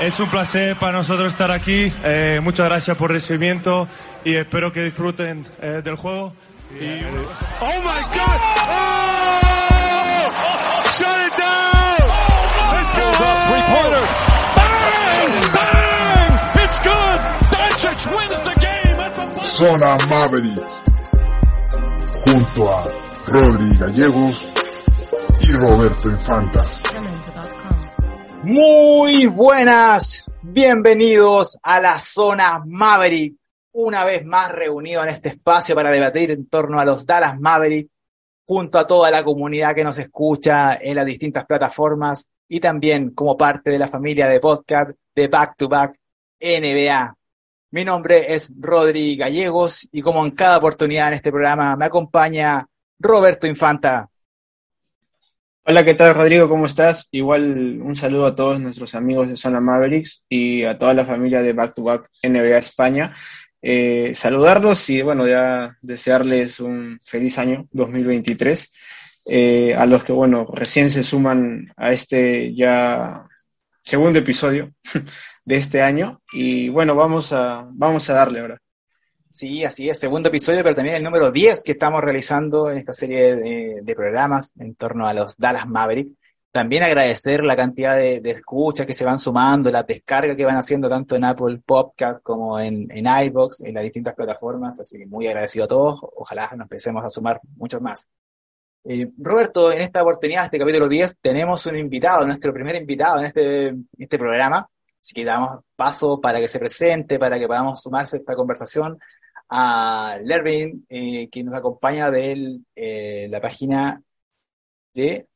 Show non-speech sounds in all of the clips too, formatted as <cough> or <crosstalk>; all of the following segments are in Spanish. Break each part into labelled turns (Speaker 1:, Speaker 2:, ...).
Speaker 1: Es un placer para nosotros estar aquí. Eh, muchas gracias por el recibimiento y espero que disfruten eh, del juego. Y... ¡Oh, my God! ¡Oh! ¡Shut it down! ¡Let's go!
Speaker 2: Three-pointer. Bang! Bang! It's good! Doncic wins the game at the.
Speaker 3: Zona Mavericks. Junto a Rodri Gallegos y Roberto Infantas.
Speaker 4: Muy buenas, bienvenidos a la zona Maverick, una vez más reunido en este espacio para debatir en torno a los Dallas Maverick, junto a toda la comunidad que nos escucha en las distintas plataformas y también como parte de la familia de podcast de Back to Back NBA. Mi nombre es Rodri Gallegos y como en cada oportunidad en este programa me acompaña Roberto Infanta.
Speaker 5: Hola, ¿qué tal Rodrigo? ¿Cómo estás? Igual un saludo a todos nuestros amigos de Zona Mavericks y a toda la familia de Back to Back NBA España. Eh, saludarlos y bueno, ya desearles un feliz año 2023. Eh, a los que bueno, recién se suman a este ya segundo episodio <laughs> de este año y bueno, vamos a, vamos a darle ahora.
Speaker 4: Sí, así es, segundo episodio, pero también el número 10 que estamos realizando en esta serie de, programas en torno a los Dallas Maverick. También agradecer la cantidad de, de escuchas que se van sumando, la descarga que van haciendo tanto en Apple Podcast como en, en iBox, en las distintas plataformas. Así que muy agradecido a todos. Ojalá nos empecemos a sumar muchos más. Eh, Roberto, en esta oportunidad, este capítulo 10, tenemos un invitado, nuestro primer invitado en este, este programa. Así que damos paso para que se presente, para que podamos sumarse a esta conversación a Lervin, eh, que nos acompaña de eh, la página de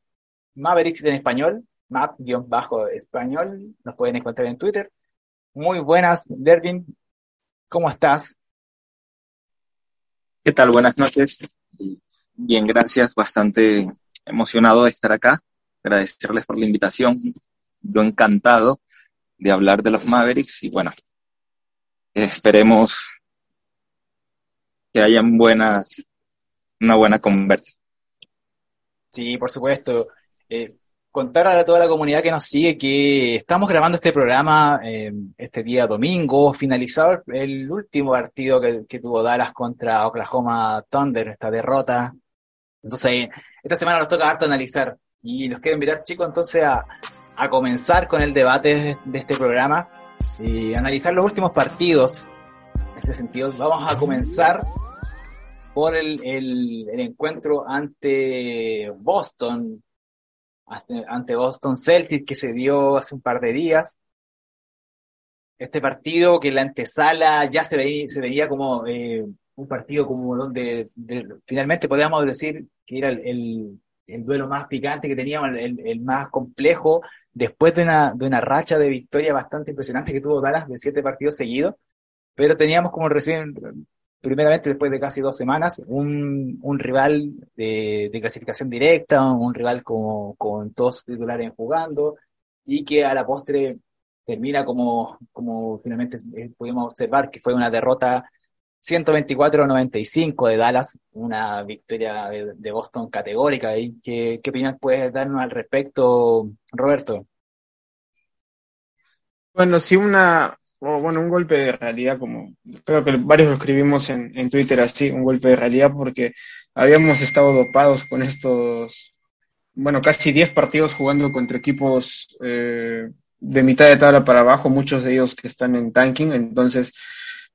Speaker 4: Mavericks en español, map-español, nos pueden encontrar en Twitter. Muy buenas, Lervin, ¿cómo estás?
Speaker 6: ¿Qué tal? Buenas noches. Bien, gracias. Bastante emocionado de estar acá. Agradecerles por la invitación. Yo encantado de hablar de los Mavericks y bueno, esperemos que hayan buenas, una buena conversa.
Speaker 4: Sí, por supuesto. Eh, contar a toda la comunidad que nos sigue que estamos grabando este programa eh, este día domingo, finalizado el último partido que, tuvo Dallas contra Oklahoma Thunder, esta derrota. Entonces, esta semana nos toca harto analizar y nos quiero invitar, chicos, entonces a, a comenzar con el debate de, este programa y analizar los últimos partidos este sentido. Vamos a comenzar por el, encuentro ante Boston, ante Boston Celtics que se dio hace un par de días. Este partido que la antesala ya se veía, como eh, un partido como donde de, finalmente podríamos decir que era el, el, el, duelo más picante que teníamos, el, el más complejo, después de una, de una racha de victoria bastante impresionante que tuvo Dallas de siete partidos seguidos, pero teníamos como recién, primeramente después de casi dos semanas, un, un rival de, clasificación directa, un rival con, con todos titulares jugando, y que a la postre termina como, como finalmente pudimos observar, que fue una derrota 124-95 de Dallas, una victoria de, Boston categórica. ¿Y qué, qué opinión puedes darnos al respecto, Roberto?
Speaker 5: Bueno, sí, una, o bueno, un golpe de realidad, como creo que varios lo escribimos en, en, Twitter así, un golpe de realidad, porque habíamos estado dopados con estos, bueno, casi 10 partidos jugando contra equipos eh, de mitad de tabla para abajo, muchos de ellos que están en tanking, entonces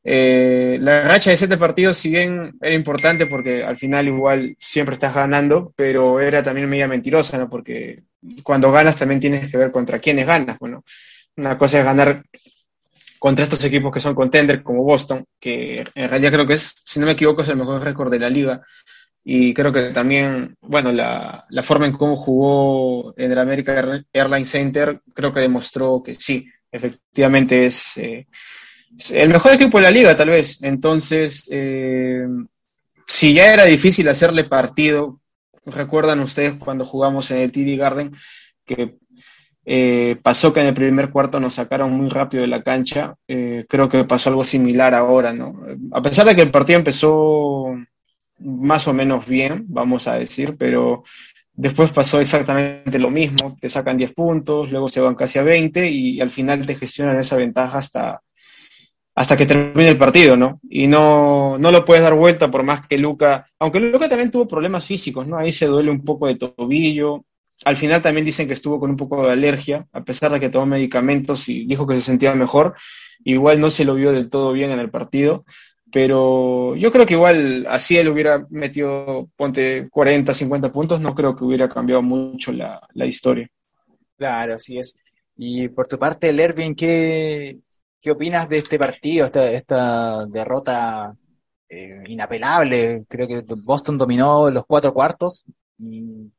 Speaker 5: eh, la racha de siete partidos, si bien era importante porque al final igual siempre estás ganando, pero era también media mentirosa, ¿no? Porque cuando ganas también tienes que ver contra quiénes ganas, bueno. Una cosa es ganar contra estos equipos que son contenders como Boston, que en realidad creo que es, si no me equivoco, es el mejor récord de la liga. Y creo que también, bueno, la, la forma en cómo jugó en el American Airlines Center, creo que demostró que sí, efectivamente es eh, el mejor equipo de la liga, tal vez. Entonces, eh, si ya era difícil hacerle partido, recuerdan ustedes cuando jugamos en el TD Garden, que eh, pasó que en el primer cuarto nos sacaron muy rápido de la cancha. Eh, creo que pasó algo similar ahora, ¿no? A pesar de que el partido empezó más o menos bien, vamos a decir, pero Después pasó exactamente lo mismo, te sacan 10 puntos, luego se van casi a 20 y al final te gestionan esa ventaja hasta, hasta que termine el partido, ¿no? Y no, no lo puedes dar vuelta por más que Luca, aunque Luca también tuvo problemas físicos, ¿no? Ahí se duele un poco de tobillo. Al final también dicen que estuvo con un poco de alergia, a pesar de que tomó medicamentos y dijo que se sentía mejor. Igual no se lo vio del todo bien en el partido, pero yo creo que igual así él hubiera metido, ponte 40, 50 puntos, no creo que hubiera cambiado mucho la, la historia.
Speaker 4: Claro, así es. Y por tu parte, Lervin, ¿qué, ¿Qué opinas de este partido, esta, esta derrota eh, inapelable? Creo que Boston dominó los cuatro cuartos y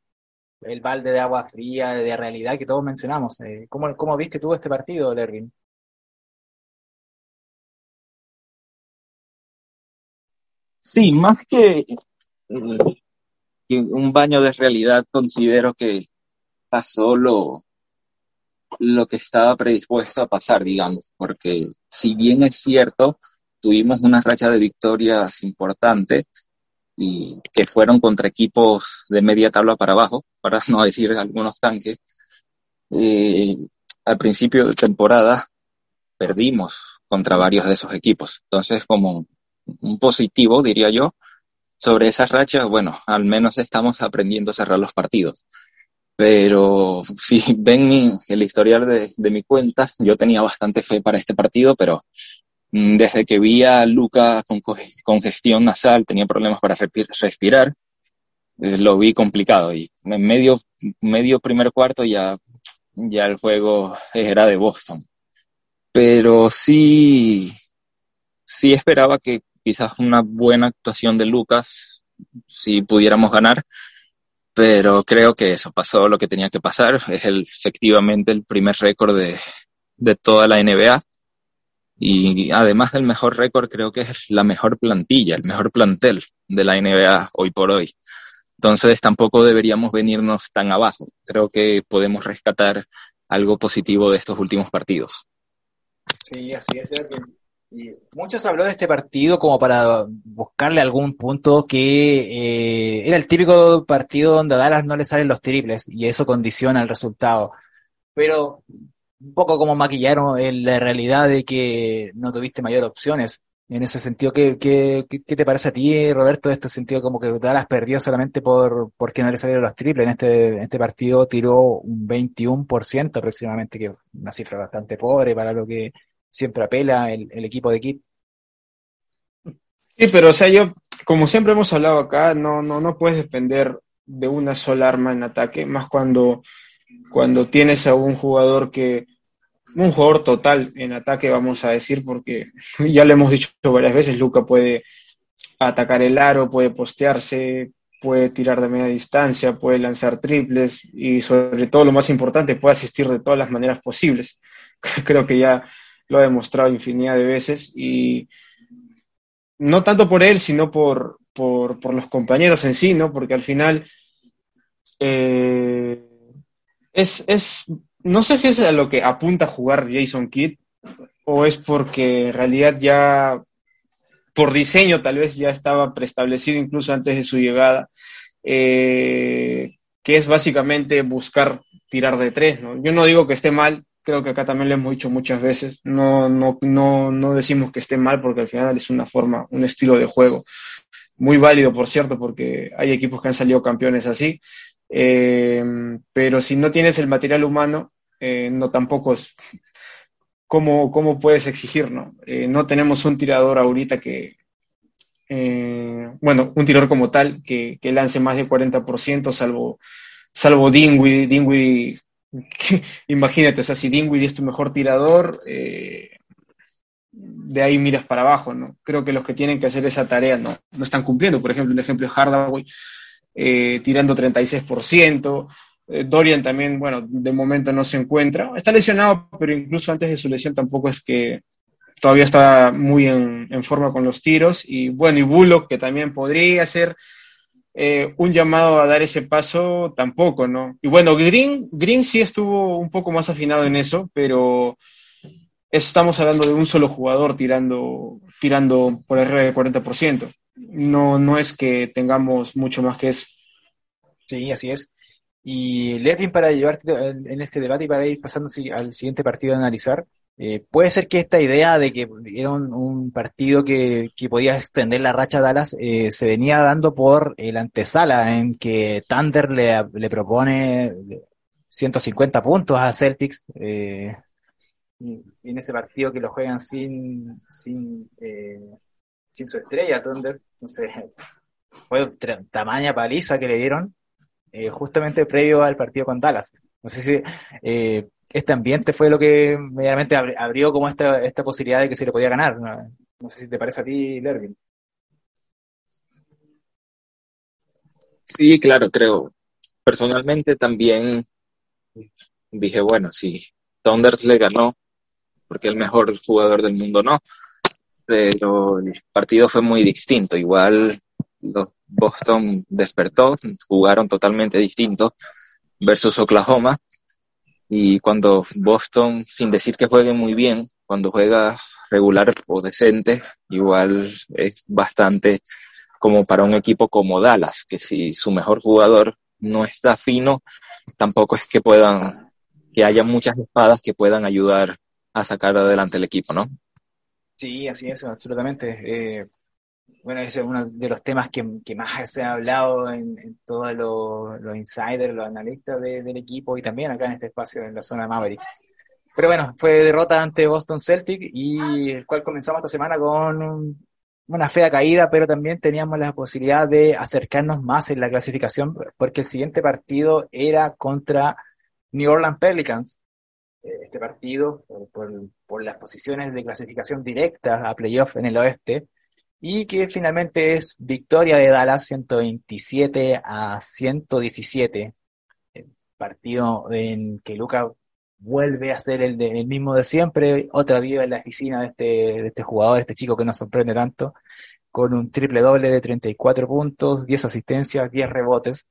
Speaker 4: el balde de agua fría, de realidad que todos mencionamos. Eh, ¿cómo, ¿Cómo viste tú este partido, Lervin?
Speaker 6: Sí, más que, un baño de realidad, considero que pasó lo, lo que estaba predispuesto a pasar, digamos, porque si bien es cierto, tuvimos una racha de victorias importantes y que fueron contra equipos de media tabla para abajo, <laughs> para no decir algunos tanques, eh, al principio de temporada perdimos contra varios de esos equipos. Entonces, como un positivo, diría yo, sobre esas rachas, bueno, al menos estamos aprendiendo a cerrar los partidos. Pero <laughs> si ven el historial de, de, mi cuenta, yo tenía bastante fe para este partido, pero desde que vi a Luca con congestión nasal, tenía problemas para respirar, eh, lo vi complicado. Y en medio, medio primer cuarto ya, ya el juego era de Boston. Pero sí, sí esperaba que quizás una buena actuación de Lucas, si pudiéramos ganar, pero creo que eso pasó lo que tenía que pasar. Es el, efectivamente el primer récord de, de toda la NBA. Y además del mejor récord, creo que es la mejor plantilla, el mejor plantel de la NBA hoy por hoy. Entonces tampoco deberíamos venirnos tan abajo. Creo que podemos rescatar algo positivo de estos últimos partidos.
Speaker 4: Sí, así es. Y muchos habló de este partido como para buscarle algún punto que eh, era el típico partido donde a Dallas no le salen los triples y eso condiciona el resultado. Pero un poco como maquillaron en la realidad de que no tuviste mayor opciones. En ese sentido, ¿qué, qué, qué te parece a ti, Roberto, este sentido como que Dallas perdió solamente por porque no le salieron los triples? En este, en este partido tiró un 21% aproximadamente, que es una cifra bastante pobre para lo que siempre apela el, el equipo de Kit.
Speaker 5: Sí, pero o sea, yo, como siempre hemos hablado acá, no, no, no puedes depender de una sola arma en ataque, más cuando, cuando tienes a un jugador que, un jugador total en ataque, vamos a decir, porque <laughs> ya lo hemos dicho varias veces, Luca puede atacar el aro, puede postearse, puede tirar de media distancia, puede lanzar triples y sobre todo lo más importante, puede asistir de todas las maneras posibles. <laughs> Creo que ya lo ha demostrado infinidad de veces y no tanto por él, sino por, por, por los compañeros en sí, ¿no? Porque al final eh, es, es, no sé si es a lo que apunta a jugar Jason Kidd o es porque en realidad ya por diseño tal vez ya estaba preestablecido incluso antes de su llegada, eh, que es básicamente buscar tirar de tres, ¿no? Yo no digo que esté mal, creo que acá también lo hemos dicho muchas veces, no, no, no, no decimos que esté mal porque al final es una forma, un estilo de juego muy válido, por cierto, porque hay equipos que han salido campeones así, eh, pero si no tienes el material humano, eh, no tampoco es... ¿Cómo, cómo puedes exigir? No, eh, no tenemos un tirador ahorita que, eh, bueno, un tirador como tal que, que lance más del 40%, salvo, salvo Dingwiddie, Dingwiddie <laughs> imagínate, o sea, si Dinwiddie es tu mejor tirador, de ahí miras para abajo, ¿no? Creo que los que tienen que hacer esa tarea no, no están cumpliendo. Por ejemplo, el ejemplo es Hardaway eh, tirando 36%. Eh, Dorian también, bueno, de momento no se encuentra. Está lesionado, pero incluso antes de su lesión tampoco es que todavía está muy en, forma con los tiros. Y bueno, y Bullock, que también podría ser eh, un llamado a dar ese paso tampoco, ¿no? Y bueno, Green, Green sí estuvo un poco más afinado en eso, pero estamos hablando de un solo jugador tirando, tirando por arriba del 40%. No, no es que tengamos mucho más que eso.
Speaker 4: Sí, así es. Y Levin, para llevarte en este debate y para ir pasando al siguiente partido a analizar, eh, puede ser que esta idea de que era un, partido que, que, podía extender la racha Dallas eh, se venía dando por el antesala en que Thunder le, le propone 150 puntos a Celtics eh, en ese partido que lo juegan sin sin sin su estrella Thunder entonces <laughs> fue tamaña paliza que le dieron eh, justamente previo al partido con Dallas no sé si eh, este ambiente fue lo que medianamente abrió como esta, esta posibilidad de que se le podía ganar. No, sé si te parece a ti, Lervin.
Speaker 6: Sí, claro, creo. Personalmente también dije, bueno, si Thunder le ganó, porque el mejor jugador del mundo no, pero el partido fue muy distinto. Igual los Boston despertó, jugaron totalmente distinto versus Oklahoma y cuando Boston, sin decir que juegue muy bien, cuando juega regular o decente, igual es bastante como para un equipo como Dallas, que si su mejor jugador no está fino, tampoco es que puedan, que haya muchas espadas que puedan ayudar a sacar adelante el equipo, ¿no?
Speaker 4: Sí, así es, absolutamente. Eh, bueno, ese es uno de los temas que, más se ha hablado en, todos los insiders, los analistas del equipo y también acá en este espacio en la zona de Maverick. Pero bueno, fue derrota ante Boston Celtic y el cual comenzamos esta semana con una fea caída, pero también teníamos la posibilidad de acercarnos más en la clasificación porque el siguiente partido era contra New Orleans Pelicans. Este partido, por, por las posiciones de clasificación directa a playoff en el oeste, y que finalmente es victoria de Dallas 127 a 117. partido en que Luca vuelve a ser el, el mismo de siempre, otra vida en la oficina de este, de este jugador, este chico que nos sorprende tanto, con un triple doble de 34 puntos, 10 asistencias, 10 rebotes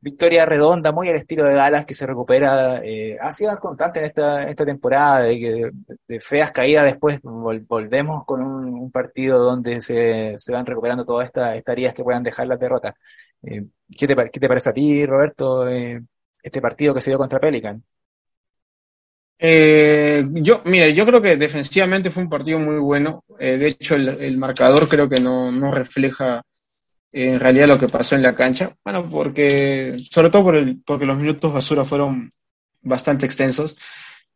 Speaker 4: victoria redonda, muy al estilo de Dallas, que se recupera. Eh, ha sido constante en esta, esta temporada, de, de feas caídas después volvemos con un, partido donde se, se, van recuperando todas estas, estas que puedan dejar las derrotas. Eh, ¿qué, te, ¿Qué te parece a ti, Roberto, eh, este partido que se dio contra Pelican?
Speaker 5: Eh, yo, mire, yo creo que defensivamente fue un partido muy bueno. De hecho, el, el, marcador creo que no, no refleja en realidad lo que pasó en la cancha. Bueno, porque, sobre todo por el, porque los minutos basura fueron bastante extensos.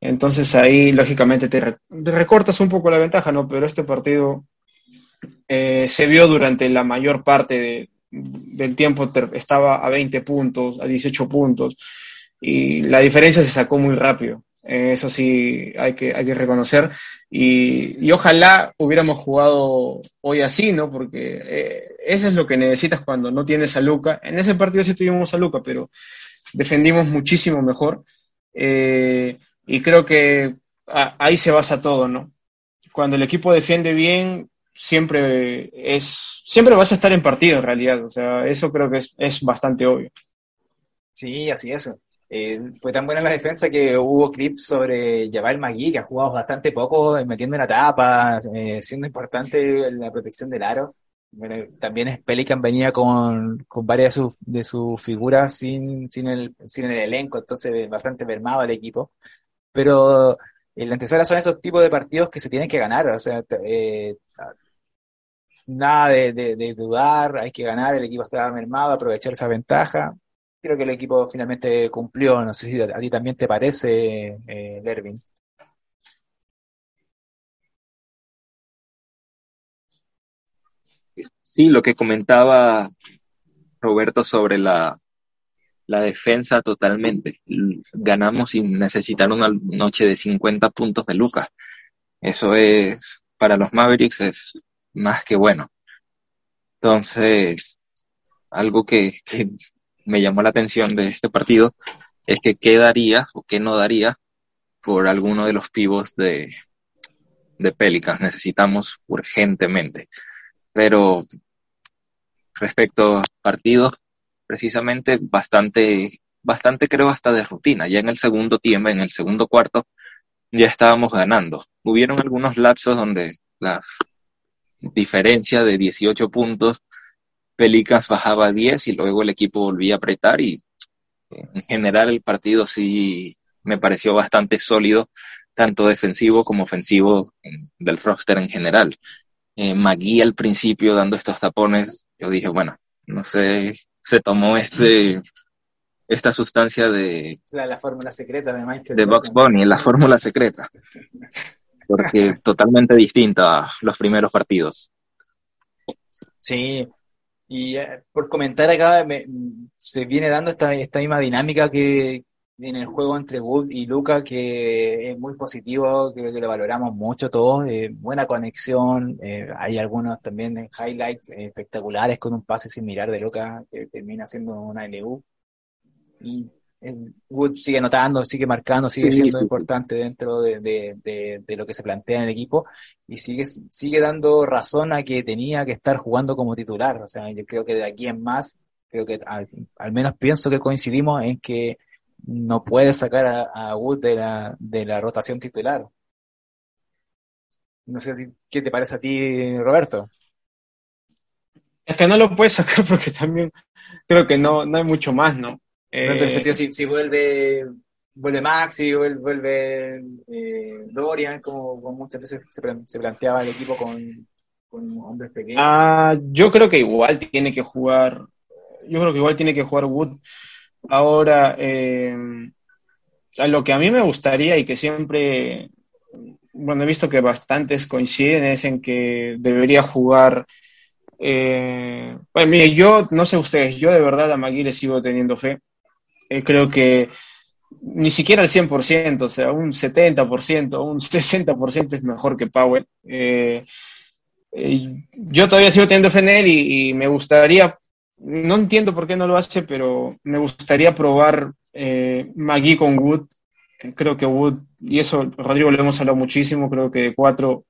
Speaker 5: Entonces ahí, lógicamente, te, recortas un poco la ventaja, ¿no? Pero este partido eh, se vio durante la mayor parte del tiempo, estaba a 20 puntos, a 18 puntos, y la diferencia se sacó muy rápido. Eso sí, hay que, hay que reconocer. Y, y, ojalá hubiéramos jugado hoy así, ¿no? Porque eh, eso es lo que necesitas cuando no tienes a Luca. En ese partido sí tuvimos a Luca, pero defendimos muchísimo mejor. Eh, y creo que ahí se basa todo, ¿no? Cuando el equipo defiende bien, siempre es siempre vas a estar en partido en realidad. O sea, eso creo que es, es bastante obvio.
Speaker 4: Sí, así es. Eh, fue tan buena la defensa que hubo clips sobre Jabal Magui, que ha jugado bastante poco, eh, metiendo en la tapa, eh, siendo importante la protección del aro. También Pelican venía con, varias de sus figuras sin, sin, el, sin el elenco, entonces bastante mermado el equipo. Pero en la antesala son esos tipos de partidos que se tienen que ganar, o sea, nada de, de, dudar, hay que ganar, el equipo está mermado, aprovechar esa ventaja creo que el equipo finalmente cumplió. No sé si a, ti también te parece, eh, Lervin.
Speaker 6: Sí, lo que comentaba Roberto sobre la, la defensa totalmente. Ganamos sin necesitar una noche de 50 puntos de Lucas. Eso es, para los Mavericks es más que bueno. Entonces, algo que me llamó la atención de este partido es que qué daría o qué no daría por alguno de los pivos de, de Pelicans. Necesitamos urgentemente. Pero respecto a partidos, precisamente bastante, bastante creo hasta de rutina. Ya en el segundo tiempo, en el segundo cuarto, ya estábamos ganando. Hubieron algunos lapsos donde la diferencia de 18 puntos Pelicans bajaba a 10 y luego el equipo volvía a apretar y En general el partido sí me pareció bastante sólido, tanto defensivo como ofensivo del roster en general. Eh, Magui al principio dando estos tapones, yo dije, bueno, no sé, se tomó este esta sustancia de
Speaker 4: la, fórmula secreta de Michael
Speaker 6: de Bugs Bunny, la fórmula secreta, porque <laughs> totalmente distinta a los primeros partidos.
Speaker 4: Sí, y eh, por comentar acá, se viene dando esta, esta misma dinámica que en el juego entre Wood y Luca, que es muy positivo, creo que lo valoramos mucho todos, eh, buena conexión, eh, hay algunos también highlights espectaculares con un pase sin mirar de Luca que termina siendo una LU. Y Wood sigue notando, sigue marcando, sigue siendo importante dentro de, lo que se plantea en el equipo y sigue, sigue dando razón a que tenía que estar jugando como titular. O sea, yo creo que de aquí en más, creo que al, menos pienso que coincidimos en que no puede sacar a, Wood de la, de la rotación titular. No sé qué te parece a ti, Roberto.
Speaker 5: Es que no lo puedes sacar <laughs> porque también creo que no, no hay mucho más, ¿no?
Speaker 4: Eh, si, vuelve vuelve Maxi, vuelve, vuelve eh, Dorian, como, muchas veces se, planteaba el equipo con, hombres pequeños.
Speaker 5: Ah, yo creo que igual tiene que jugar, yo creo que igual tiene que jugar Wood. Ahora, eh, a lo que a mí me gustaría y que siempre, bueno, he visto que bastantes coinciden es en que debería jugar bueno, mire, yo no sé ustedes, yo de verdad a Magui le sigo teniendo fe. Eh, creo que ni siquiera al 100%, o sea, un 70%, un 60% es mejor que Powell. Eh, eh, yo todavía sigo teniendo fe y, me gustaría, no entiendo por qué no lo hace, pero me gustaría probar Magui con Wood. Creo que Wood, y eso Rodrigo lo hemos hablado muchísimo, creo que de cuatro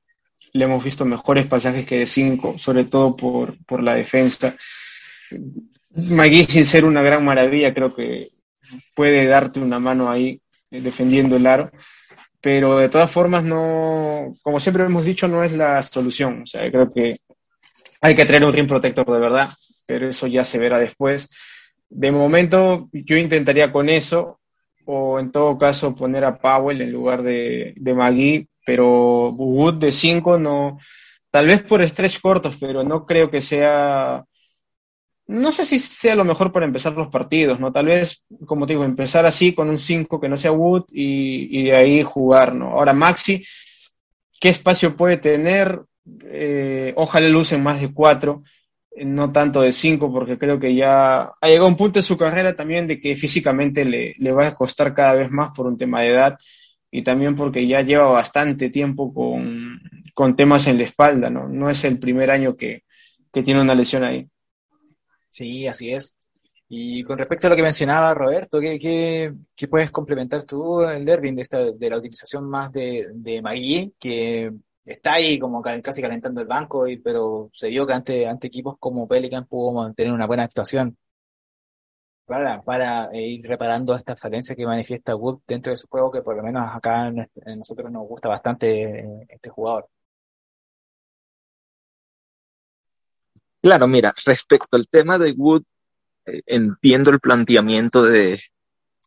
Speaker 5: le hemos visto mejores pasajes que de cinco, sobre todo por, por la defensa. Magui, sin ser una gran maravilla, creo que puede darte una mano ahí eh, defendiendo el aro, pero de todas formas no, como siempre hemos dicho, no es la solución. O sea, creo que hay que traer un rim protector de verdad, pero eso ya se verá después. De momento yo intentaría con eso, o en todo caso poner a Powell en lugar de, de Magui, pero Wood de 5 no, tal vez por stretch cortos, pero no creo que sea no sé si sea lo mejor para empezar los partidos, ¿no? Tal vez, como te digo, empezar así con un 5 que no sea Wood y, de ahí jugar, ¿no? Ahora Maxi, ¿qué espacio puede tener? Eh, ojalá lucen más de 4, eh, no tanto de 5, porque creo que ya ha llegado un punto de su carrera también de que físicamente le, le va a costar cada vez más por un tema de edad y también porque ya lleva bastante tiempo con, con temas en la espalda, ¿no? No es el primer año que, que tiene una lesión ahí.
Speaker 4: Sí, así es. Y con respecto a lo que mencionaba Roberto, ¿qué, qué, puedes complementar tú, el Dervin, de, esta, de la utilización más de, de Magui, que está ahí como casi calentando el banco, y, pero se vio que ante, ante equipos como Pelican pudo mantener una buena actuación para, para eh, ir reparando esta falencia que manifiesta Wood dentro de su juego, que por lo menos acá en, en nosotros nos gusta bastante eh, este jugador.
Speaker 6: Claro, mira, respecto al tema de Wood, eh, entiendo el planteamiento de,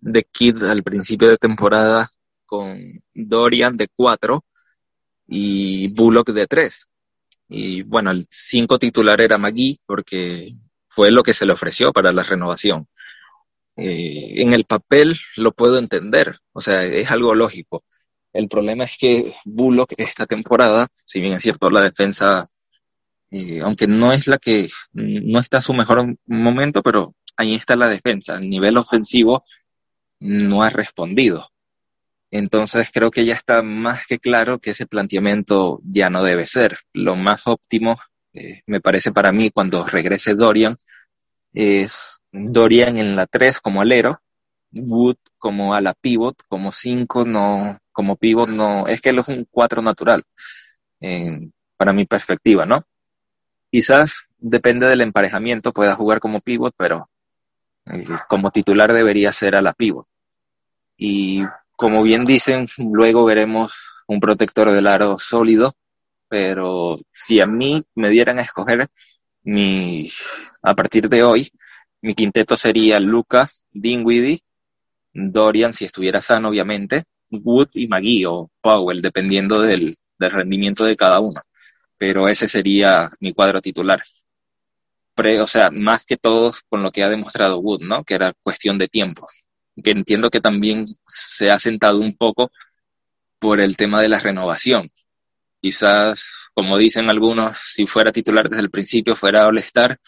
Speaker 6: de Kid al principio de temporada con Dorian de 4 y Bullock de 3. Y bueno, el 5 titular era McGee porque fue lo que se le ofreció para la renovación. Eh, en el papel lo puedo entender, o sea, es algo lógico. El problema es que Bullock esta temporada, si bien es cierto, la defensa eh, aunque no es la que, no está su mejor momento, pero ahí está la defensa. A nivel ofensivo no ha respondido. Entonces creo que ya está más que claro que ese planteamiento ya no debe ser. Lo más óptimo, eh, me parece para mí, cuando regrese Dorian, es Dorian en la 3 como alero, Wood como a la pivot, como 5 no, como pivot no, es que él es un 4 natural, para mi perspectiva, ¿no? Quizás depende del emparejamiento, pueda jugar como pivot, pero eh, como titular debería ser a la pivot. Y como bien dicen, luego veremos un protector del aro sólido, pero si a mí me dieran a escoger mi, a partir de hoy, mi quinteto sería Luca, Dinwiddie, Dorian si estuviera sano, obviamente, Wood y McGee o Powell, dependiendo del rendimiento de cada uno. Pero ese sería mi cuadro titular. O sea, más que todo con lo que ha demostrado Wood, ¿no? Que era cuestión de tiempo. Que entiendo que también se ha sentado un poco por el tema de la renovación. Quizás, como dicen algunos, si fuera titular desde el principio, fuera All-Star,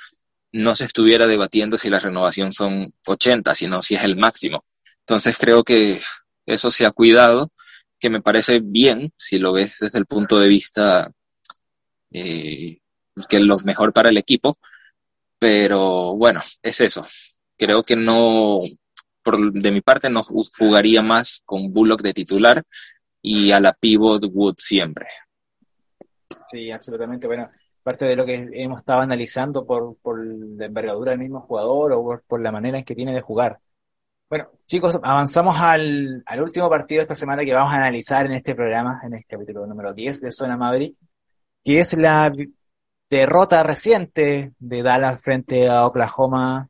Speaker 6: no se estuviera debatiendo si la renovación son 80, sino si es el máximo. Entonces creo que eso se ha cuidado, que me parece bien si lo ves desde el punto de vista eh, que lo mejor para el equipo, pero bueno, es eso. Creo que no, por, de mi parte, no jugaría más con Bullock de titular y a la pivot Wood siempre.
Speaker 4: Sí, absolutamente. Bueno, parte de lo que hemos estado analizando por, por la envergadura del mismo jugador o por, por, la manera en que tiene de jugar. Bueno, chicos, avanzamos al, al último partido de esta semana que vamos a analizar en este programa, en el capítulo número 10 de Zona Maverick, que es la derrota reciente de Dallas frente a Oklahoma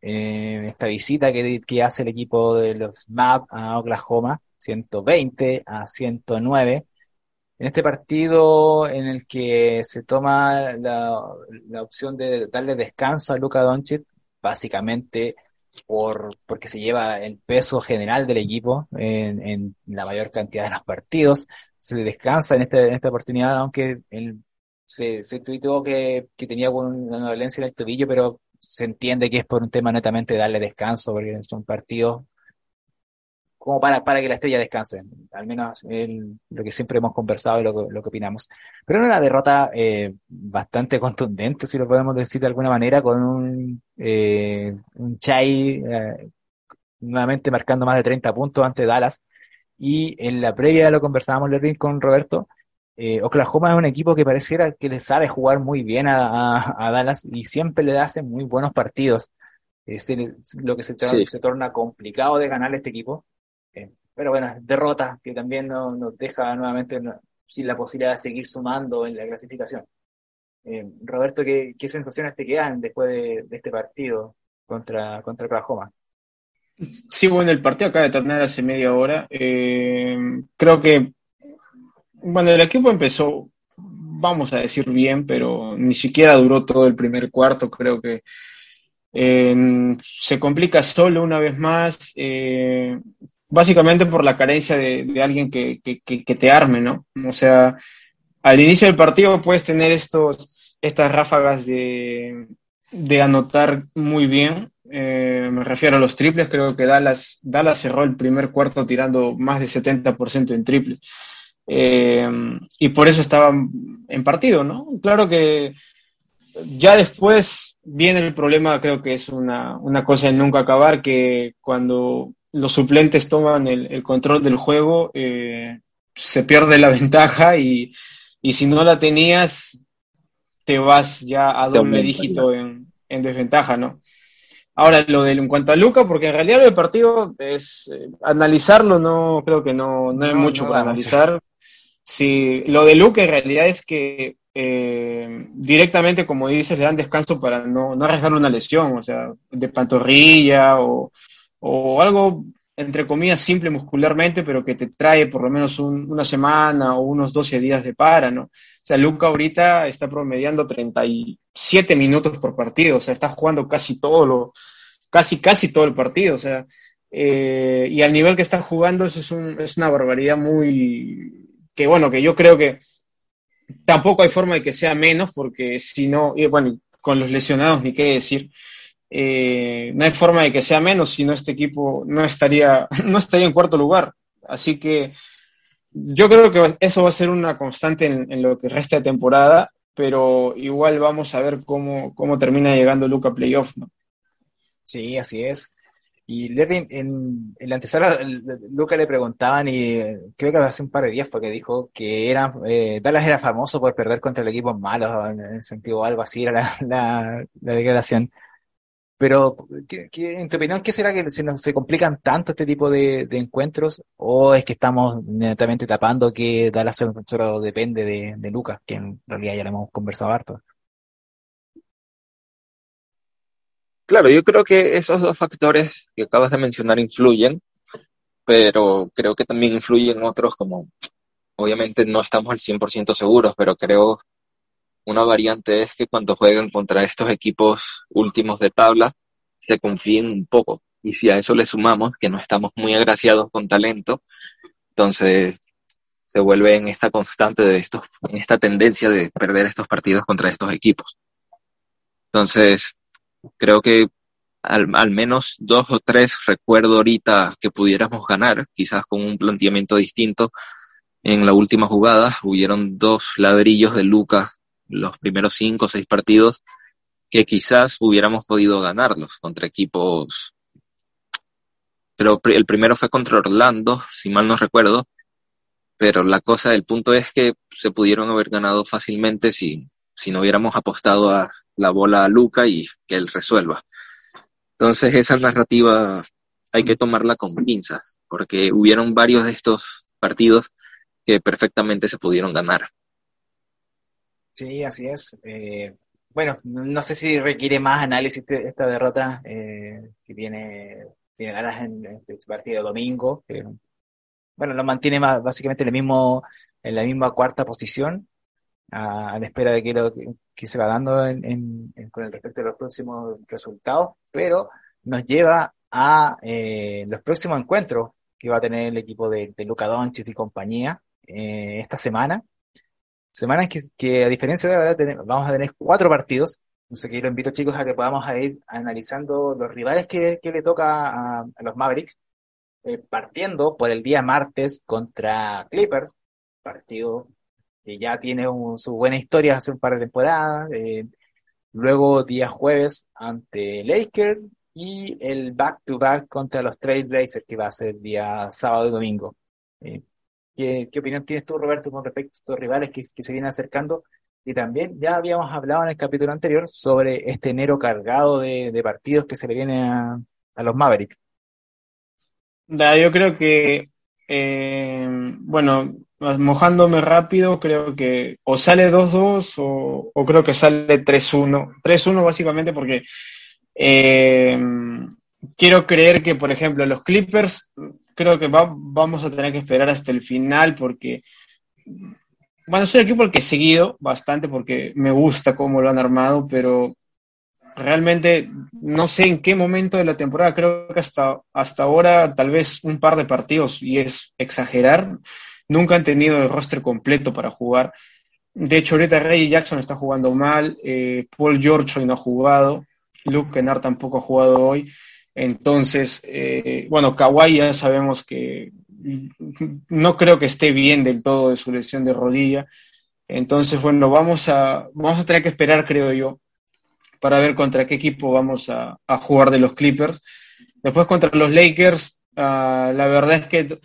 Speaker 4: en esta visita que, hace el equipo de los MAP a Oklahoma, 120 a 109. En este partido en el que se toma la, opción de darle descanso a Luka Doncic, básicamente por, porque se lleva el peso general del equipo en la mayor cantidad de los partidos. Se descansa en, este, en esta oportunidad, aunque él se, se que, que tenía una dolencia en el tobillo, pero se entiende que es por un tema netamente darle descanso, porque son partidos como para, para que la estrella descanse, al menos el, lo que siempre hemos conversado y lo, lo que opinamos. Pero era una derrota eh, bastante contundente, si lo podemos decir de alguna manera, con un, eh, un Chai eh, nuevamente marcando más de 30 puntos ante Dallas. Y en la previa lo conversábamos, con Roberto. Eh, Oklahoma es un equipo que pareciera que le sabe jugar muy bien a, a, a Dallas y siempre le hace muy buenos partidos. Es lo que se, sí. se torna complicado de ganar este equipo pero bueno, derrota que también nos, nos deja nuevamente sin la posibilidad de seguir sumando en la clasificación. Eh, Roberto, ¿qué, ¿qué, sensaciones te quedan después de, de, este partido contra, contra Oklahoma?
Speaker 5: Sí, bueno, el partido acaba de terminar hace media hora. Eh, creo que, bueno, el equipo empezó, vamos a decir bien, pero ni siquiera duró todo el primer cuarto. Creo que eh, se complica solo una vez más. Eh, básicamente por la carencia de, alguien que, que, que, te arme, ¿no? O sea, al inicio del partido puedes tener estos, estas ráfagas de, de anotar muy bien. Eh, me refiero a los triples, creo que Dallas, Dallas cerró el primer cuarto tirando más de 70% en triples. Eh, y por eso estaba en partido, ¿no? Claro que ya después viene el problema, creo que es una, una cosa de nunca acabar, que cuando los suplentes toman el, el control del juego, eh, se pierde la <laughs> ventaja y, y, si no la tenías, te vas ya a doble dígito en, en, desventaja, ¿no? Ahora, lo del, en cuanto a Luca, porque en realidad el partido es eh, analizarlo, no creo que no, no hay no, mucho no para analizar. Mucho. Sí, lo de Luca en realidad es que eh, directamente, como dices, le dan descanso para no, no arriesgar una lesión, o sea, de pantorrilla o, o algo entre comillas simple muscularmente, pero que te trae por lo menos un, una semana o unos 12 días de para, ¿no? Sea, Luca ahorita está promediando 37 minutos por partido, o sea, está jugando casi todo lo, casi, casi todo el partido, o sea, eh, y al nivel que está jugando eso es, un, es una barbaridad muy, que bueno, que yo creo que tampoco hay forma de que sea menos, porque si no, y bueno, con los lesionados ni qué decir, eh, no hay forma de que sea menos, si no este equipo no estaría, <laughs> no estaría en cuarto lugar. Así que yo creo que eso va a ser una constante en, lo que resta de temporada, pero igual vamos a ver cómo, cómo termina llegando Luca playoff, ¿no?
Speaker 4: Sí, así es. Y Levin, en, la antesala, Luca le preguntaban, y creo que hace un par de días fue que dijo que era, eh, Dallas era famoso por perder contra el equipo malo, en el sentido algo así era la declaración. Pero, ¿qué, en tu opinión, ¿qué será que se nos se complican tanto este tipo de, de encuentros? ¿O es que estamos netamente tapando que Dallas solo depende de, de Lucas, que en realidad ya lo hemos conversado harto?
Speaker 6: Claro, yo creo que esos dos factores que acabas de mencionar influyen, pero creo que también influyen otros como, obviamente no estamos al 100% seguros, pero creo una variante es que cuando juegan contra estos equipos últimos de tabla, se confíen un poco. Y si a eso le sumamos que no estamos muy agraciados con talento, entonces se vuelve en esta constante de estos, en esta tendencia de perder estos partidos contra estos equipos. Entonces, creo que al, al, menos dos o tres recuerdo ahorita que pudiéramos ganar, quizás con un planteamiento distinto. En la última jugada hubieron dos ladrillos de Lucas los primeros cinco o seis partidos que quizás hubiéramos podido ganarlos contra equipos. Pero el primero fue contra Orlando, si mal no recuerdo. Pero la cosa, el punto es que se pudieron haber ganado fácilmente si, si no hubiéramos apostado a la bola a Luca y que él resuelva. Entonces esa narrativa hay que tomarla con pinzas, porque hubieron varios de estos partidos que perfectamente se pudieron ganar.
Speaker 4: Sí, así es. Eh, bueno, no sé si requiere más análisis de esta derrota eh, que tiene, tiene ganas en, este partido domingo. Bueno, lo mantiene más, básicamente en, en la misma cuarta posición, a, la espera de que lo que, se va dando en, con el respecto a los próximos resultados, pero nos lleva a eh, los próximos encuentros que va a tener el equipo de, de Luca Doncic y compañía eh, esta semana Semanas que, a diferencia de ahora vamos a tener cuatro partidos. Entonces que lo invito chicos a que podamos ir analizando los rivales que, que le toca a, los Mavericks, eh, partiendo por el día martes contra Clippers, partido que ya tiene su buena historia hace un par de temporadas. Eh, luego día jueves ante Lakers y el back-to-back contra los Trailblazers que va a ser día sábado y domingo. Eh, ¿Qué, opinión tienes tú, Roberto, con respecto a estos rivales que, se vienen acercando? Y también ya habíamos hablado en el capítulo anterior sobre este enero cargado de, partidos que se le viene a, los Mavericks.
Speaker 5: yo creo que, eh, bueno, mojándome rápido, creo que o sale 2-2 o, creo que sale 3-1. 3-1 básicamente porque eh, quiero creer que, por ejemplo, los Clippers creo que vamos a tener que esperar hasta el final porque, bueno, soy un equipo que he seguido bastante porque me gusta cómo lo han armado, pero realmente no sé en qué momento de la temporada, creo que hasta, hasta ahora tal vez un par de partidos, y es exagerar, nunca han tenido el roster completo para jugar. De hecho, ahorita Ray Jackson está jugando mal, eh, Paul George hoy no ha jugado, Luke Kennard tampoco ha jugado hoy. Entonces, eh, bueno, Kawhi ya sabemos que no creo que esté bien del todo de su lesión de rodilla. Entonces, bueno, vamos a, vamos a tener que esperar, creo yo, para ver contra qué equipo vamos a, jugar de los Clippers. Después contra los Lakers, ah, la verdad es que,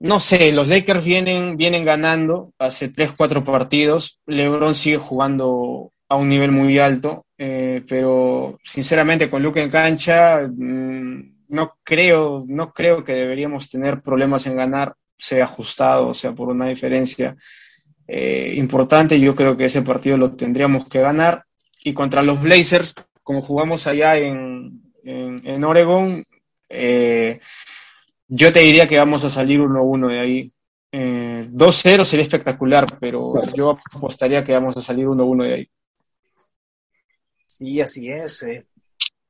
Speaker 5: no sé, los Lakers vienen, vienen ganando hace 3, 4 partidos. LeBron sigue jugando a un nivel muy alto, eh, pero sinceramente con Luke en cancha mm, no creo, no creo que deberíamos tener problemas en ganar, sea ajustado, o sea por una diferencia eh, importante. Yo creo que ese partido lo tendríamos que ganar. Y contra los Blazers, como jugamos allá en, en, Oregon, eh, yo te diría que vamos a salir 1-1 de ahí. 2-0 sería espectacular, pero yo apostaría que vamos a salir 1-1 de ahí.
Speaker 4: Sí, así es. Eh.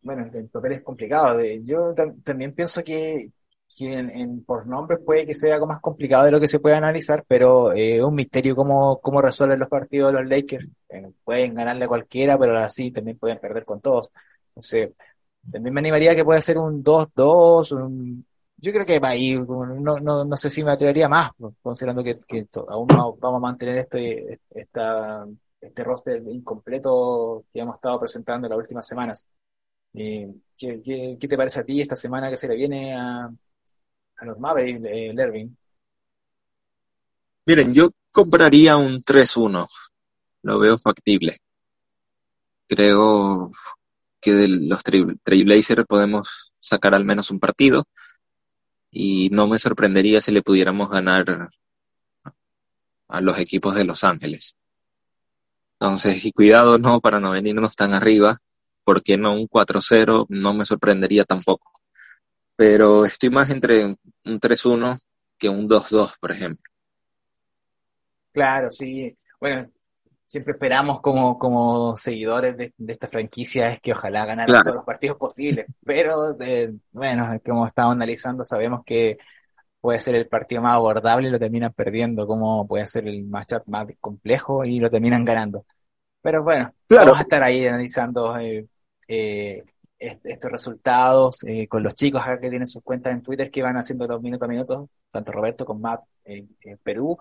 Speaker 4: Bueno, el papel es complicado. yo también pienso que, en, por nombres puede que sea algo más complicado de lo que se puede analizar, pero es un misterio cómo, cómo resuelven los partidos los Lakers. Eh, pueden ganarle a cualquiera, pero así también pueden perder con todos. Entonces, también me animaría que pueda ser un 2-2, un yo creo que va a ir, no, no, no sé si me atrevería más, considerando que, que aún vamos a mantener este, esta, este roster incompleto que hemos estado presentando en las últimas semanas. Eh, ¿qué, qué, te parece a ti esta semana que se le viene a, a los Mavericks, eh, Lervin?
Speaker 6: Miren, yo compraría un 3-1. Lo veo factible. Creo que de los Trailblazers podemos sacar al menos un partido. Y no me sorprendería si le pudiéramos ganar a los equipos de Los Ángeles. Entonces, y cuidado, ¿no? Para no venirnos tan arriba ¿por qué no un 4-0? No me sorprendería tampoco. Pero estoy más entre un 3-1 que un 2-2, por ejemplo.
Speaker 4: Claro, sí. Bueno, siempre esperamos como, como seguidores de, esta franquicia es que ojalá ganaran todos los partidos posibles. Pero, eh, bueno, como estamos analizando, sabemos que puede ser el partido más abordable y lo terminan perdiendo, como puede ser el matchup más complejo y lo terminan ganando. Pero bueno, vamos a estar ahí analizando eh, eh, estos resultados eh, con los chicos acá que tienen sus cuentas en Twitter que van haciendo los minutos a minutos, tanto Roberto con Map en, Perú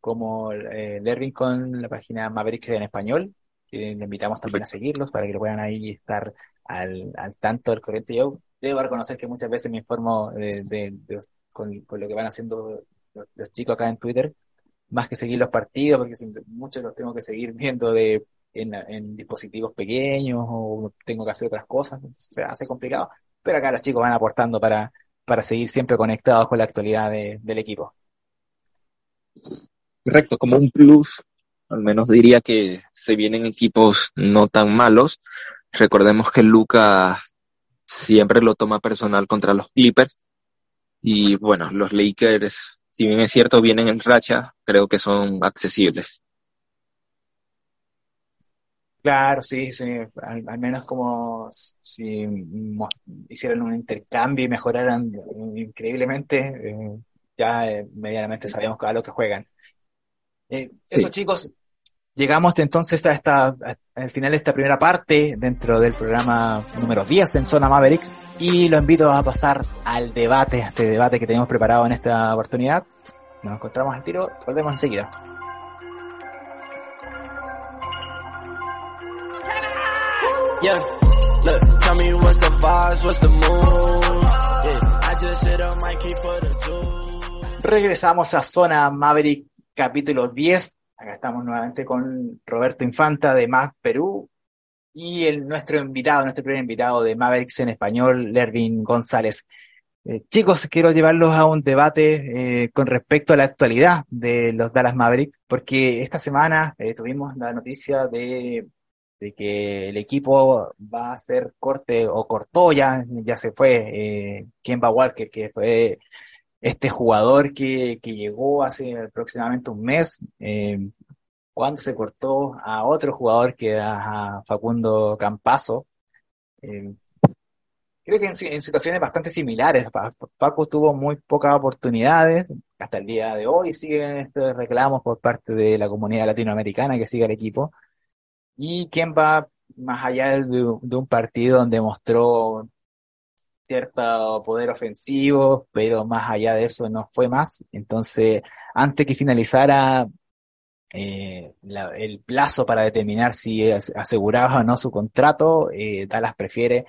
Speaker 4: como Lervin con la página Mavericks en español, que le invitamos también a seguirlos para que puedan ahí estar al, tanto del corriente. Yo debo reconocer que muchas veces me informo de, con, lo que van haciendo los, chicos acá en Twitter, más que seguir los partidos, porque muchos los tengo que seguir viendo de en, dispositivos pequeños o tengo que hacer otras cosas, se hace complicado. Pero acá los chicos van aportando para, para seguir siempre conectados con la actualidad del equipo.
Speaker 6: Correcto, como un plus, al menos diría que se vienen equipos no tan malos. Recordemos que Luca siempre lo toma personal contra los Clippers. Y bueno, los Lakers, si bien es cierto, vienen en racha, creo que son accesibles.
Speaker 4: Claro, sí, sí, al, menos como si hicieran un intercambio y mejoraran increíblemente, eh, ya eh, medianamente sabemos a lo que juegan. Eh, Eso chicos, llegamos entonces a esta, al final de esta primera parte dentro del programa número 10 en Zona Maverick y lo invito a pasar al debate, a este debate que tenemos preparado en esta oportunidad. Nos encontramos al tiro, volvemos enseguida. Regresamos a Zona Maverick, capítulo 10. Acá estamos nuevamente con Roberto Infanta de Más Perú y el, nuestro invitado, nuestro primer invitado de Mavericks en español, Lervin González. Eh, chicos, quiero llevarlos a un debate eh, con respecto a la actualidad de los Dallas Mavericks, porque esta semana eh, tuvimos la noticia de de que el equipo va a hacer corte o cortó ya, ya se fue Kemba Walker, que fue este jugador que, que llegó hace aproximadamente un mes, cuando se cortó a otro jugador que era a Facundo Campazo. Eh, creo que en, situaciones bastante similares, Facu tuvo muy pocas oportunidades, hasta el día de hoy siguen estos reclamos por parte de la comunidad latinoamericana que sigue el equipo. Y quién va más allá de, un partido donde mostró cierto poder ofensivo, pero más allá de eso no fue más. Entonces, antes que finalizara eh, el plazo para determinar si aseguraba o no su contrato, eh, Dallas prefiere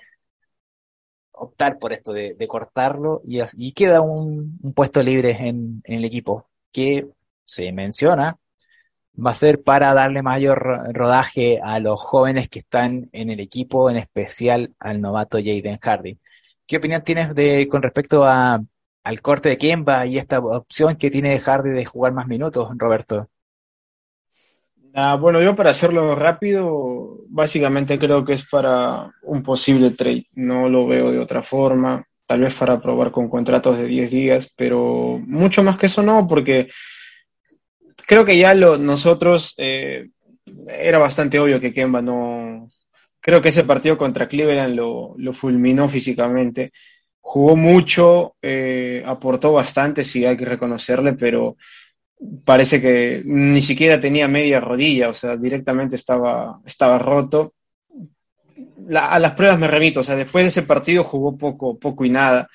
Speaker 4: optar por esto de, cortarlo y, queda un, puesto libre en, en el equipo que se menciona va a ser para darle mayor rodaje a los jóvenes que están en el equipo, en especial al novato Jaden Hardy. ¿Qué opinión tienes de con respecto a, al corte de Kemba y esta opción que tiene Hardy de jugar más minutos, Roberto?
Speaker 5: Ah, bueno, yo para hacerlo rápido, básicamente creo que es para un posible trade. No lo veo de otra forma. Tal vez para probar con contratos de 10 días, pero mucho más que eso no, porque creo que ya lo, nosotros eh, era bastante obvio que Kemba no. Creo que ese partido contra Cleveland lo, lo fulminó físicamente. Jugó mucho, eh, aportó bastante, sí hay que reconocerle, pero parece que ni siquiera tenía media rodilla, o sea, directamente estaba, estaba roto. a las pruebas me remito, o sea, después de ese partido jugó poco, poco y nada.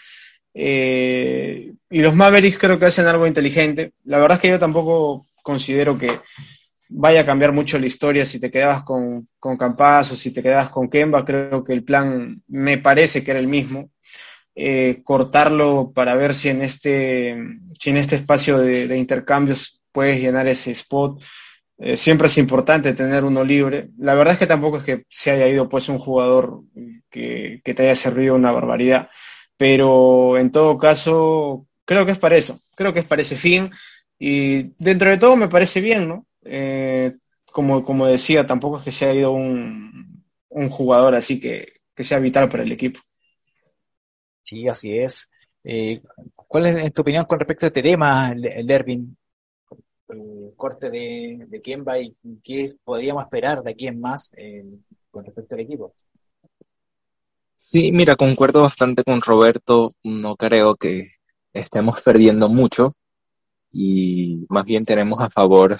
Speaker 5: Eh, y los Mavericks creo que hacen algo inteligente. La verdad es que yo tampoco considero que vaya a cambiar mucho la historia si te quedabas con, con Campas o si te quedabas con Kemba. Creo que el plan me parece que era el mismo. Eh, cortarlo para ver si en este, si en este espacio de, intercambios puedes llenar ese spot. Eh, siempre es importante tener uno libre. La verdad es que tampoco es que se haya ido pues un jugador que, que te haya servido una barbaridad, pero en todo caso creo que es para eso, creo que es para ese fin. Y dentro de todo me parece bien, ¿no? Eh, como, como decía, tampoco es que se ha ido un, un jugador así que, que sea vital para el equipo.
Speaker 4: Sí, así es. Eh, ¿Cuál es tu opinión con respecto a este tema, Lervin? El corte de, de Kemba y qué podríamos esperar de aquí en más eh, con respecto al equipo.
Speaker 6: Sí, mira, concuerdo bastante con Roberto. No creo que estemos perdiendo mucho y más bien tenemos a favor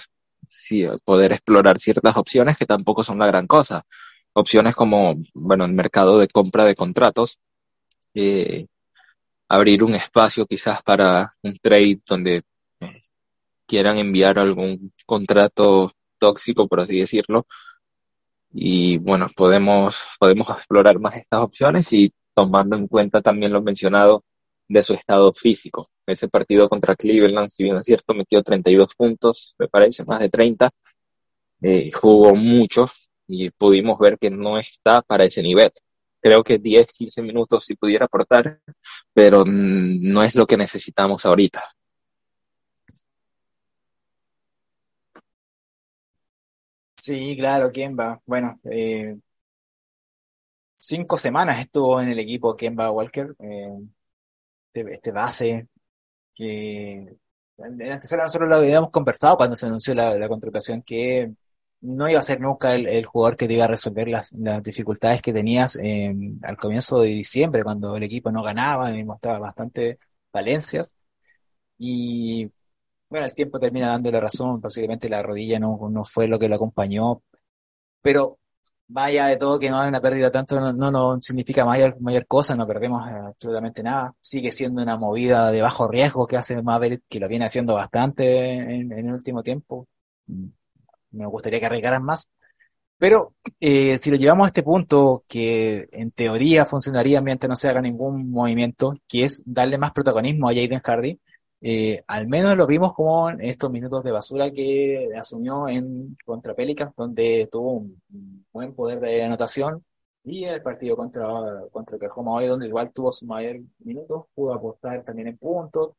Speaker 6: sí, poder explorar ciertas opciones que tampoco son la gran cosa. Opciones como, bueno, el mercado de compra de contratos, eh, abrir un espacio quizás para un trade donde eh, quieran enviar algún contrato tóxico, por así decirlo. Y bueno, podemos, podemos explorar más estas opciones y tomando en cuenta también lo mencionado de su estado físico. Ese partido contra Cleveland, si bien es cierto, metió 32 puntos, me parece, más de 30. Eh, jugó mucho y pudimos ver que no está para ese nivel. Creo que 10, 15 minutos si pudiera aportar, pero no es lo que necesitamos ahorita.
Speaker 4: Sí, claro, Kemba. Bueno, eh, cinco semanas estuvo en el equipo Kemba Walker, eh, este, este base que en la nosotros lo habíamos conversado cuando se anunció la, contratación que no iba a ser nunca el, jugador que te iba a resolver las, dificultades que tenías al comienzo de diciembre, cuando el equipo no ganaba y mostraba bastante falencias. Y bueno, el tiempo termina dándole razón, posiblemente la rodilla no, no fue lo que lo acompañó, pero vaya de todo que no hay una pérdida tanto no, no, significa mayor, mayor cosa, no perdemos absolutamente nada. Sigue siendo una movida de bajo riesgo que hace Maverick, que lo viene haciendo bastante en, el último tiempo. Me gustaría que arriesgaran más. Pero eh, si lo llevamos a este punto, que en teoría funcionaría mientras no se haga ningún movimiento, que es darle más protagonismo a Jaden Hardy, eh, al menos lo vimos como en estos minutos de basura que asumió en contra Pelicans, donde tuvo un buen poder de anotación, y el partido contra, contra Oklahoma hoy, donde igual tuvo su mayor minutos, pudo aportar también en puntos,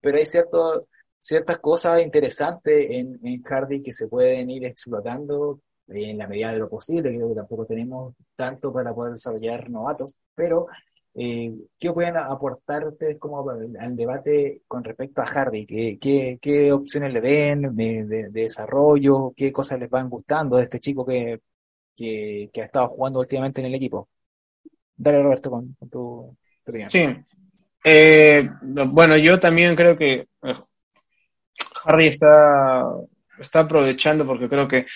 Speaker 4: pero hay cierto, ciertas cosas interesantes en, en Hardy que se pueden ir explotando en la medida de lo posible, creo que tampoco tenemos tanto para poder desarrollar novatos, pero eh, ¿Qué pueden aportar ustedes como al debate con respecto a Hardy? ¿Qué, qué, opciones le ven de, desarrollo? ¿Qué cosas les van gustando de este chico que, que, ha estado jugando últimamente en el equipo? Dale, Roberto, con, tu, opinión.
Speaker 5: Sí. Eh, bueno, yo también creo que eh, Hardy está, está aprovechando porque creo que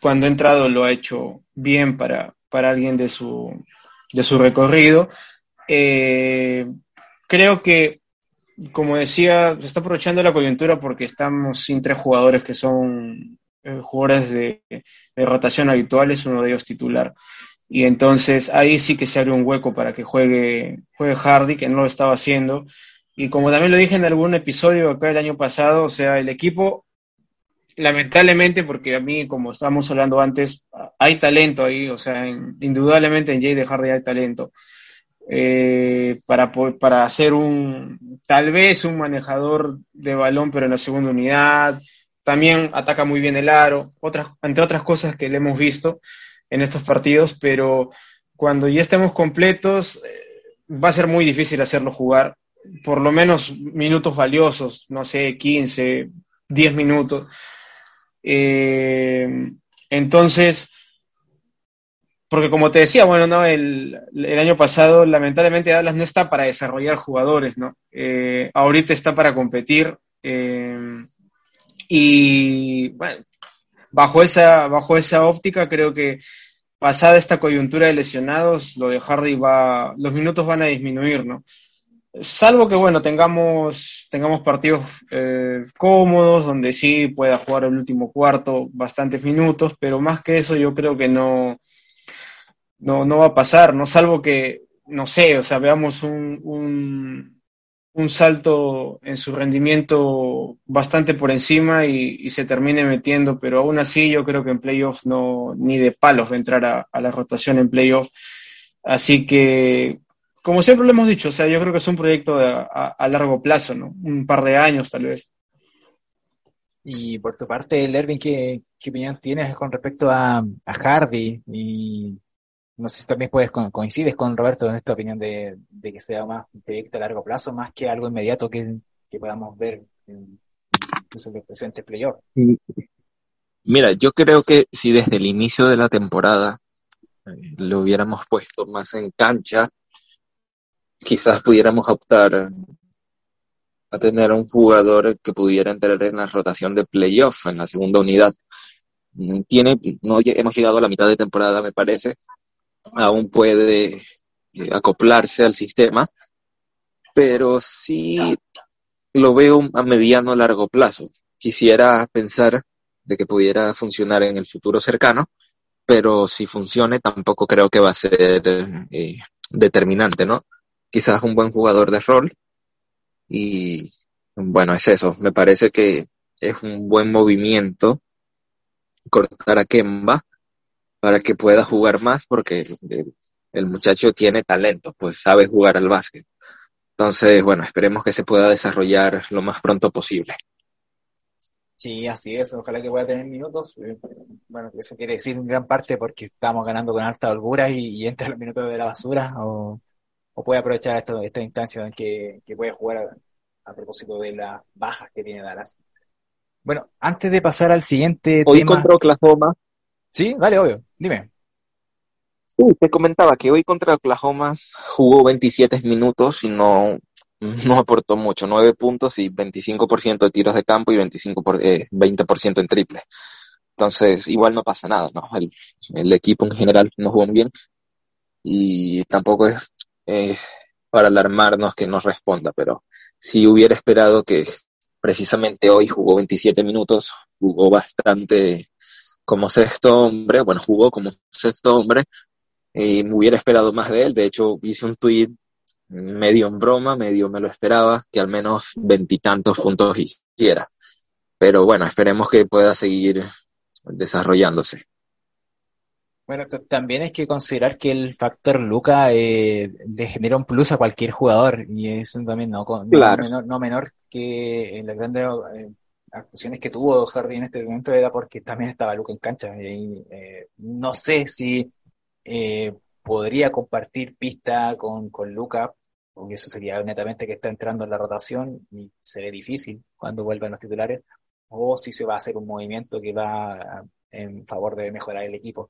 Speaker 5: cuando ha entrado lo ha hecho bien para, para alguien de su, de su recorrido. Eh, creo que, como decía, se está aprovechando la coyuntura porque estamos sin tres jugadores que son eh, jugadores de, rotación habituales, uno de ellos titular. Y entonces ahí sí que se abre un hueco para que juegue, juegue Hardy, que no lo estaba haciendo. Y como también lo dije en algún episodio acá el año pasado, o sea, el equipo, lamentablemente, porque a mí, como estábamos hablando antes, hay talento ahí, o sea, indudablemente en Jay de Hardy hay talento eh, para, para hacer un, tal vez un manejador de balón, pero en la segunda unidad. También ataca muy bien el aro, otras, entre otras cosas que le hemos visto en estos partidos, pero cuando ya estemos completos, eh, va a ser muy difícil hacerlo jugar, por lo menos minutos valiosos, no sé, 15, 10 minutos. Eh, entonces, porque como te decía, bueno, no, el, año pasado lamentablemente Dallas no está para desarrollar jugadores, ¿no? Eh, ahorita está para competir eh, y bueno, bajo esa, bajo esa óptica creo que pasada esta coyuntura de lesionados, lo de Hardy va, los minutos van a disminuir, ¿no? Salvo que, bueno, tengamos, tengamos partidos eh, cómodos, donde sí pueda jugar el último cuarto bastantes minutos, pero más que eso yo creo que no, no, no va a pasar, ¿no? Salvo que, no sé, o sea, veamos un, un, un salto en su rendimiento bastante por encima y, se termine metiendo, pero aún así yo creo que en playoffs no, ni de palos va a entrar a, la rotación en playoffs. Así que, como siempre lo hemos dicho, o sea, yo creo que es un proyecto a, largo plazo, ¿no? Un par de años tal vez.
Speaker 4: Y por tu parte, Lervin, ¿qué, qué opinión tienes con respecto a, a Hardy y no sé si también puedes coincides con Roberto en esta opinión de, que sea más un proyecto a largo plazo, más que algo inmediato que, podamos ver en, el presente playoff.
Speaker 6: Mira, yo creo que si desde el inicio de la temporada eh, lo hubiéramos puesto más en cancha, quizás pudiéramos optar a tener un jugador que pudiera entrar en la rotación de playoff en la segunda unidad. Mm, tiene, no hemos llegado a la mitad de temporada, me parece. Aún puede eh, acoplarse al sistema, pero sí lo veo a mediano largo plazo. Quisiera pensar de que pudiera funcionar en el futuro cercano, pero si funcione tampoco creo que va a ser eh, determinante, ¿no? Quizás un buen jugador de rol y bueno, es eso. Me parece que es un buen movimiento cortar a Kemba para que pueda jugar más porque el, muchacho tiene talento, pues sabe jugar al básquet. Entonces, bueno, esperemos que se pueda desarrollar lo más pronto posible.
Speaker 4: Sí, así es. Ojalá que pueda tener minutos. Eh, bueno, eso quiere decir en gran parte porque estamos ganando con alta holgura y, entra los minutos de la basura o, puede aprovechar esto, esta instancia en que, que puede jugar a, propósito de las bajas que tiene Dallas. Bueno, antes de pasar al siguiente
Speaker 6: hoy contra Oklahoma.
Speaker 4: Sí, vale, obvio. Dime.
Speaker 6: Sí, te comentaba que hoy contra Oklahoma jugó 27 minutos y no, no aportó mucho, 9 puntos y 25% de tiros de campo y 25 por, 20% eh, en triple. Entonces, igual no pasa nada, ¿no? El, el equipo en general no jugó bien y tampoco es eh, para alarmarnos que nos responda, pero si hubiera esperado que precisamente hoy jugó 27 minutos, jugó bastante como sexto hombre, bueno, jugó como sexto hombre, y me hubiera esperado más de él. De hecho, hice un tweet medio en broma, medio me lo esperaba, que al menos veintitantos puntos hiciera. Pero bueno, esperemos que pueda seguir desarrollándose.
Speaker 4: Bueno, también hay que considerar que el factor Luca eh, le genera un plus a cualquier jugador y eso también no, no, menor, que en las grandes eh, actuaciones que tuvo Hardy en este momento era porque también estaba Luca en cancha y eh, no sé si eh, podría compartir pista con, con Luca porque eso sería netamente que está entrando en la rotación y se ve difícil cuando vuelvan los titulares o si se va a hacer un movimiento que va en favor de mejorar el equipo.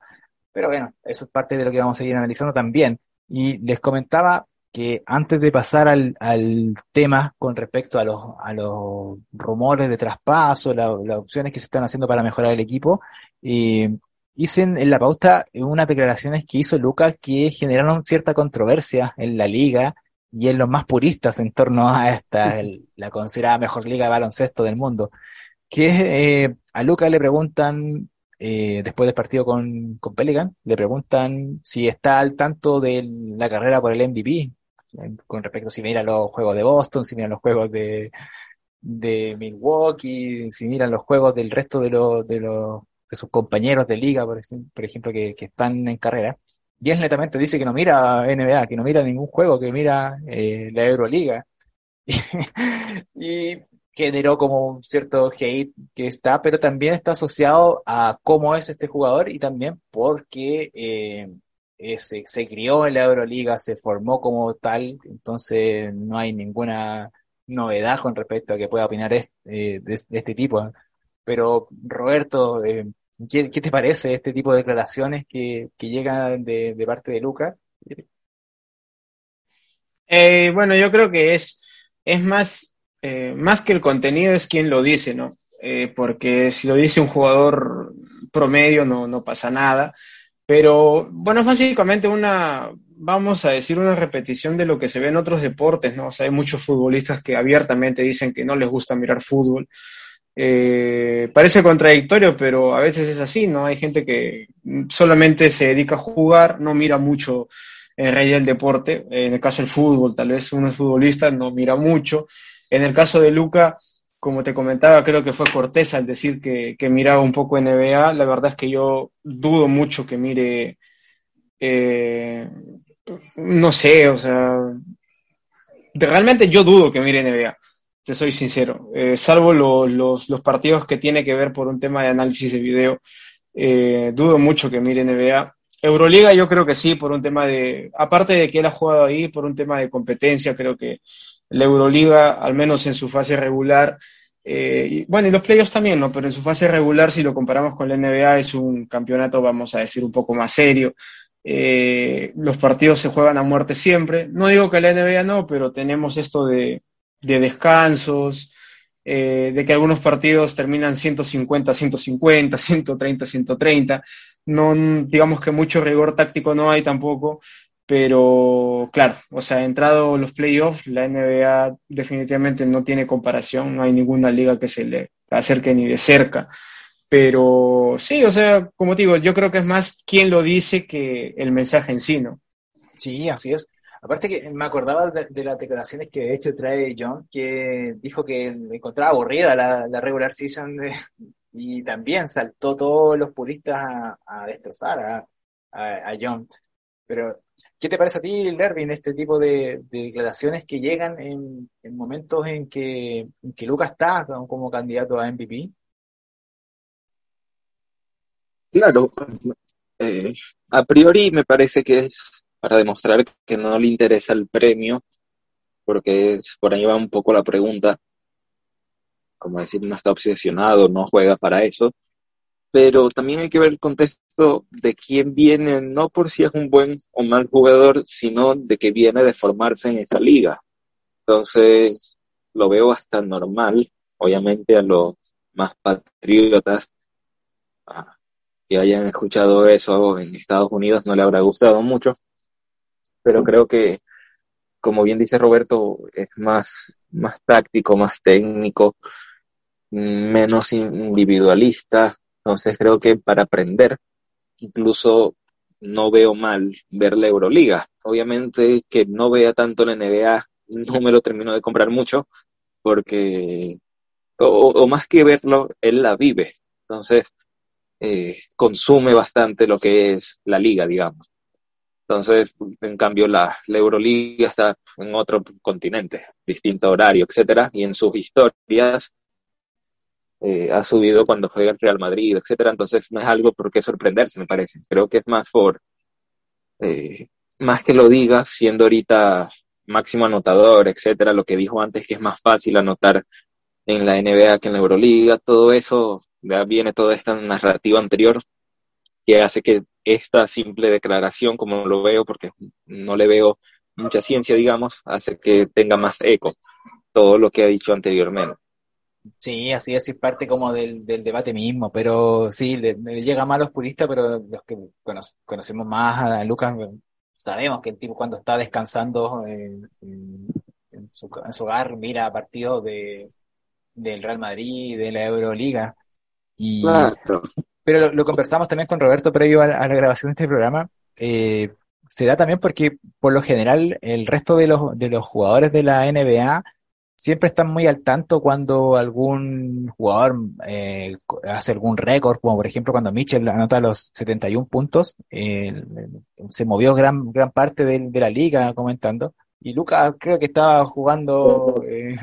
Speaker 4: Pero bueno, eso es parte de lo que vamos a seguir analizando también. Y les comentaba que antes de pasar al, al tema con respecto a los, a los rumores de traspaso, las opciones que se están haciendo para mejorar el equipo, eh, hice en, la pauta unas declaraciones que hizo Lucas que generaron cierta controversia en la liga y en los más puristas en torno a esta, la considerada mejor liga de baloncesto del mundo. Que eh, a Lucas le preguntan eh, después del partido con, con Pelican, le preguntan si está al tanto de la carrera por el MVP, con respecto a si mira los juegos de Boston, si miran los juegos de, de Milwaukee, si miran los juegos del resto de, los de, los de sus compañeros de liga, por, ejemplo, que, que, están en carrera. Y él netamente dice que no mira NBA, que no mira ningún juego, que mira eh, la Euroliga. <laughs> y generó como un cierto hate que está, pero también está asociado a cómo es este jugador y también porque eh, se, se, crió en la Euroliga, se formó como tal, entonces no hay ninguna novedad con respecto a que pueda opinar eh, de, este tipo. Pero Roberto, eh, ¿qué, te parece este tipo de declaraciones que, que llegan de, parte de Lucas?
Speaker 5: bueno, yo creo que es, es más eh, más que el contenido es quien lo dice, ¿no? Eh, porque si lo dice un jugador promedio no, no pasa nada. Pero bueno, es básicamente una, vamos a decir, una repetición de lo que se ve en otros deportes, ¿no? O sea, hay muchos futbolistas que abiertamente dicen que no les gusta mirar fútbol. Eh, parece contradictorio, pero a veces es así, ¿no? Hay gente que solamente se dedica a jugar, no mira mucho en realidad el deporte, en el caso del fútbol, tal vez uno es futbolista, no mira mucho, en el caso de Luca, como te comentaba, creo que fue Cortés al decir que, miraba un poco NBA. La verdad es que yo dudo mucho que mire, eh, no sé, o sea, realmente yo dudo que mire NBA, te soy sincero, eh, salvo los, partidos que tiene que ver por un tema de análisis de video, eh, dudo mucho que mire NBA. Euroliga yo creo que sí, por un tema de, aparte de que él ha jugado ahí, por un tema de competencia, creo que la Euroliga, al menos en su fase regular, eh, y, bueno, y los playoffs también, ¿no? Pero en su fase regular, si lo comparamos con la NBA, es un campeonato, vamos a decir, un poco más serio. Eh, los partidos se juegan a muerte siempre. No digo que la NBA no, pero tenemos esto de, de descansos, eh, de que algunos partidos terminan 150, 150, 130, 130. No, digamos que mucho rigor táctico no hay tampoco, pero claro, o sea, entrado los playoffs, la NBA definitivamente no tiene comparación, no hay ninguna liga que se le acerque ni de cerca. Pero sí, o sea, como digo, yo creo que es más quien lo dice que el mensaje en sí, ¿no?
Speaker 4: Sí, así es. Aparte que me acordaba de, las declaraciones que de hecho trae John, que dijo que encontraba aburrida la, regular season y también saltó todos los puristas a, destrozar a, John. Pero, ¿qué te parece a ti, Lervin, este tipo de, declaraciones que llegan en, momentos en que, en que Lucas está como candidato a MVP?
Speaker 6: Claro, eh, a priori me parece que es para demostrar que no le interesa el premio, porque por ahí va un poco la pregunta, como decir, no está obsesionado, no juega para eso, pero también hay que ver el contexto de quién viene, no por si es un buen o mal jugador, sino de que viene de formarse en esa liga. Entonces, lo veo hasta normal, obviamente a los más patriotas, que hayan escuchado eso en Estados Unidos no le habrá gustado mucho, pero creo que, como bien dice Roberto, es más, más táctico, más técnico, menos individualista, entonces creo que para aprender, incluso no veo mal ver la Euroliga. Obviamente que no vea tanto la NBA, no me lo termino de comprar mucho, porque, o más que verlo, él la vive. Entonces, eh, consume bastante lo que es la liga, digamos. Entonces, en cambio, la, Euroliga está en otro continente, distinto horario, etcétera, y en sus historias eh, ha subido cuando juega el Real Madrid, etcétera. Entonces, no es algo por qué sorprenderse, me parece. Creo que es más por, eh, más que lo diga, siendo ahorita máximo anotador, etcétera, lo que dijo antes que es más fácil anotar en la NBA que en la Euroliga, todo eso ya viene toda esta narrativa anterior que hace que esta simple declaración, como lo veo, porque no le veo mucha ciencia, digamos, hace que tenga más eco todo lo que ha dicho anteriormente.
Speaker 4: Sí, así es, es parte como del, debate mismo, pero sí, le, llega más a los puristas, pero los que conocemos más a Lucas sabemos que el tipo cuando está descansando en, su, en su, hogar mira partidos de, del Real Madrid, de la Euroliga, pero lo, conversamos también con Roberto previo a, la grabación de este programa. Eh, se da también porque, por lo general, el resto de los, de los jugadores de la NBA siempre están muy al tanto cuando algún jugador eh, hace algún récord, como por ejemplo cuando Mitchell anota los 71 puntos, eh, se movió gran, gran parte de, la liga comentando. Y Lucas creo que estaba jugando eh,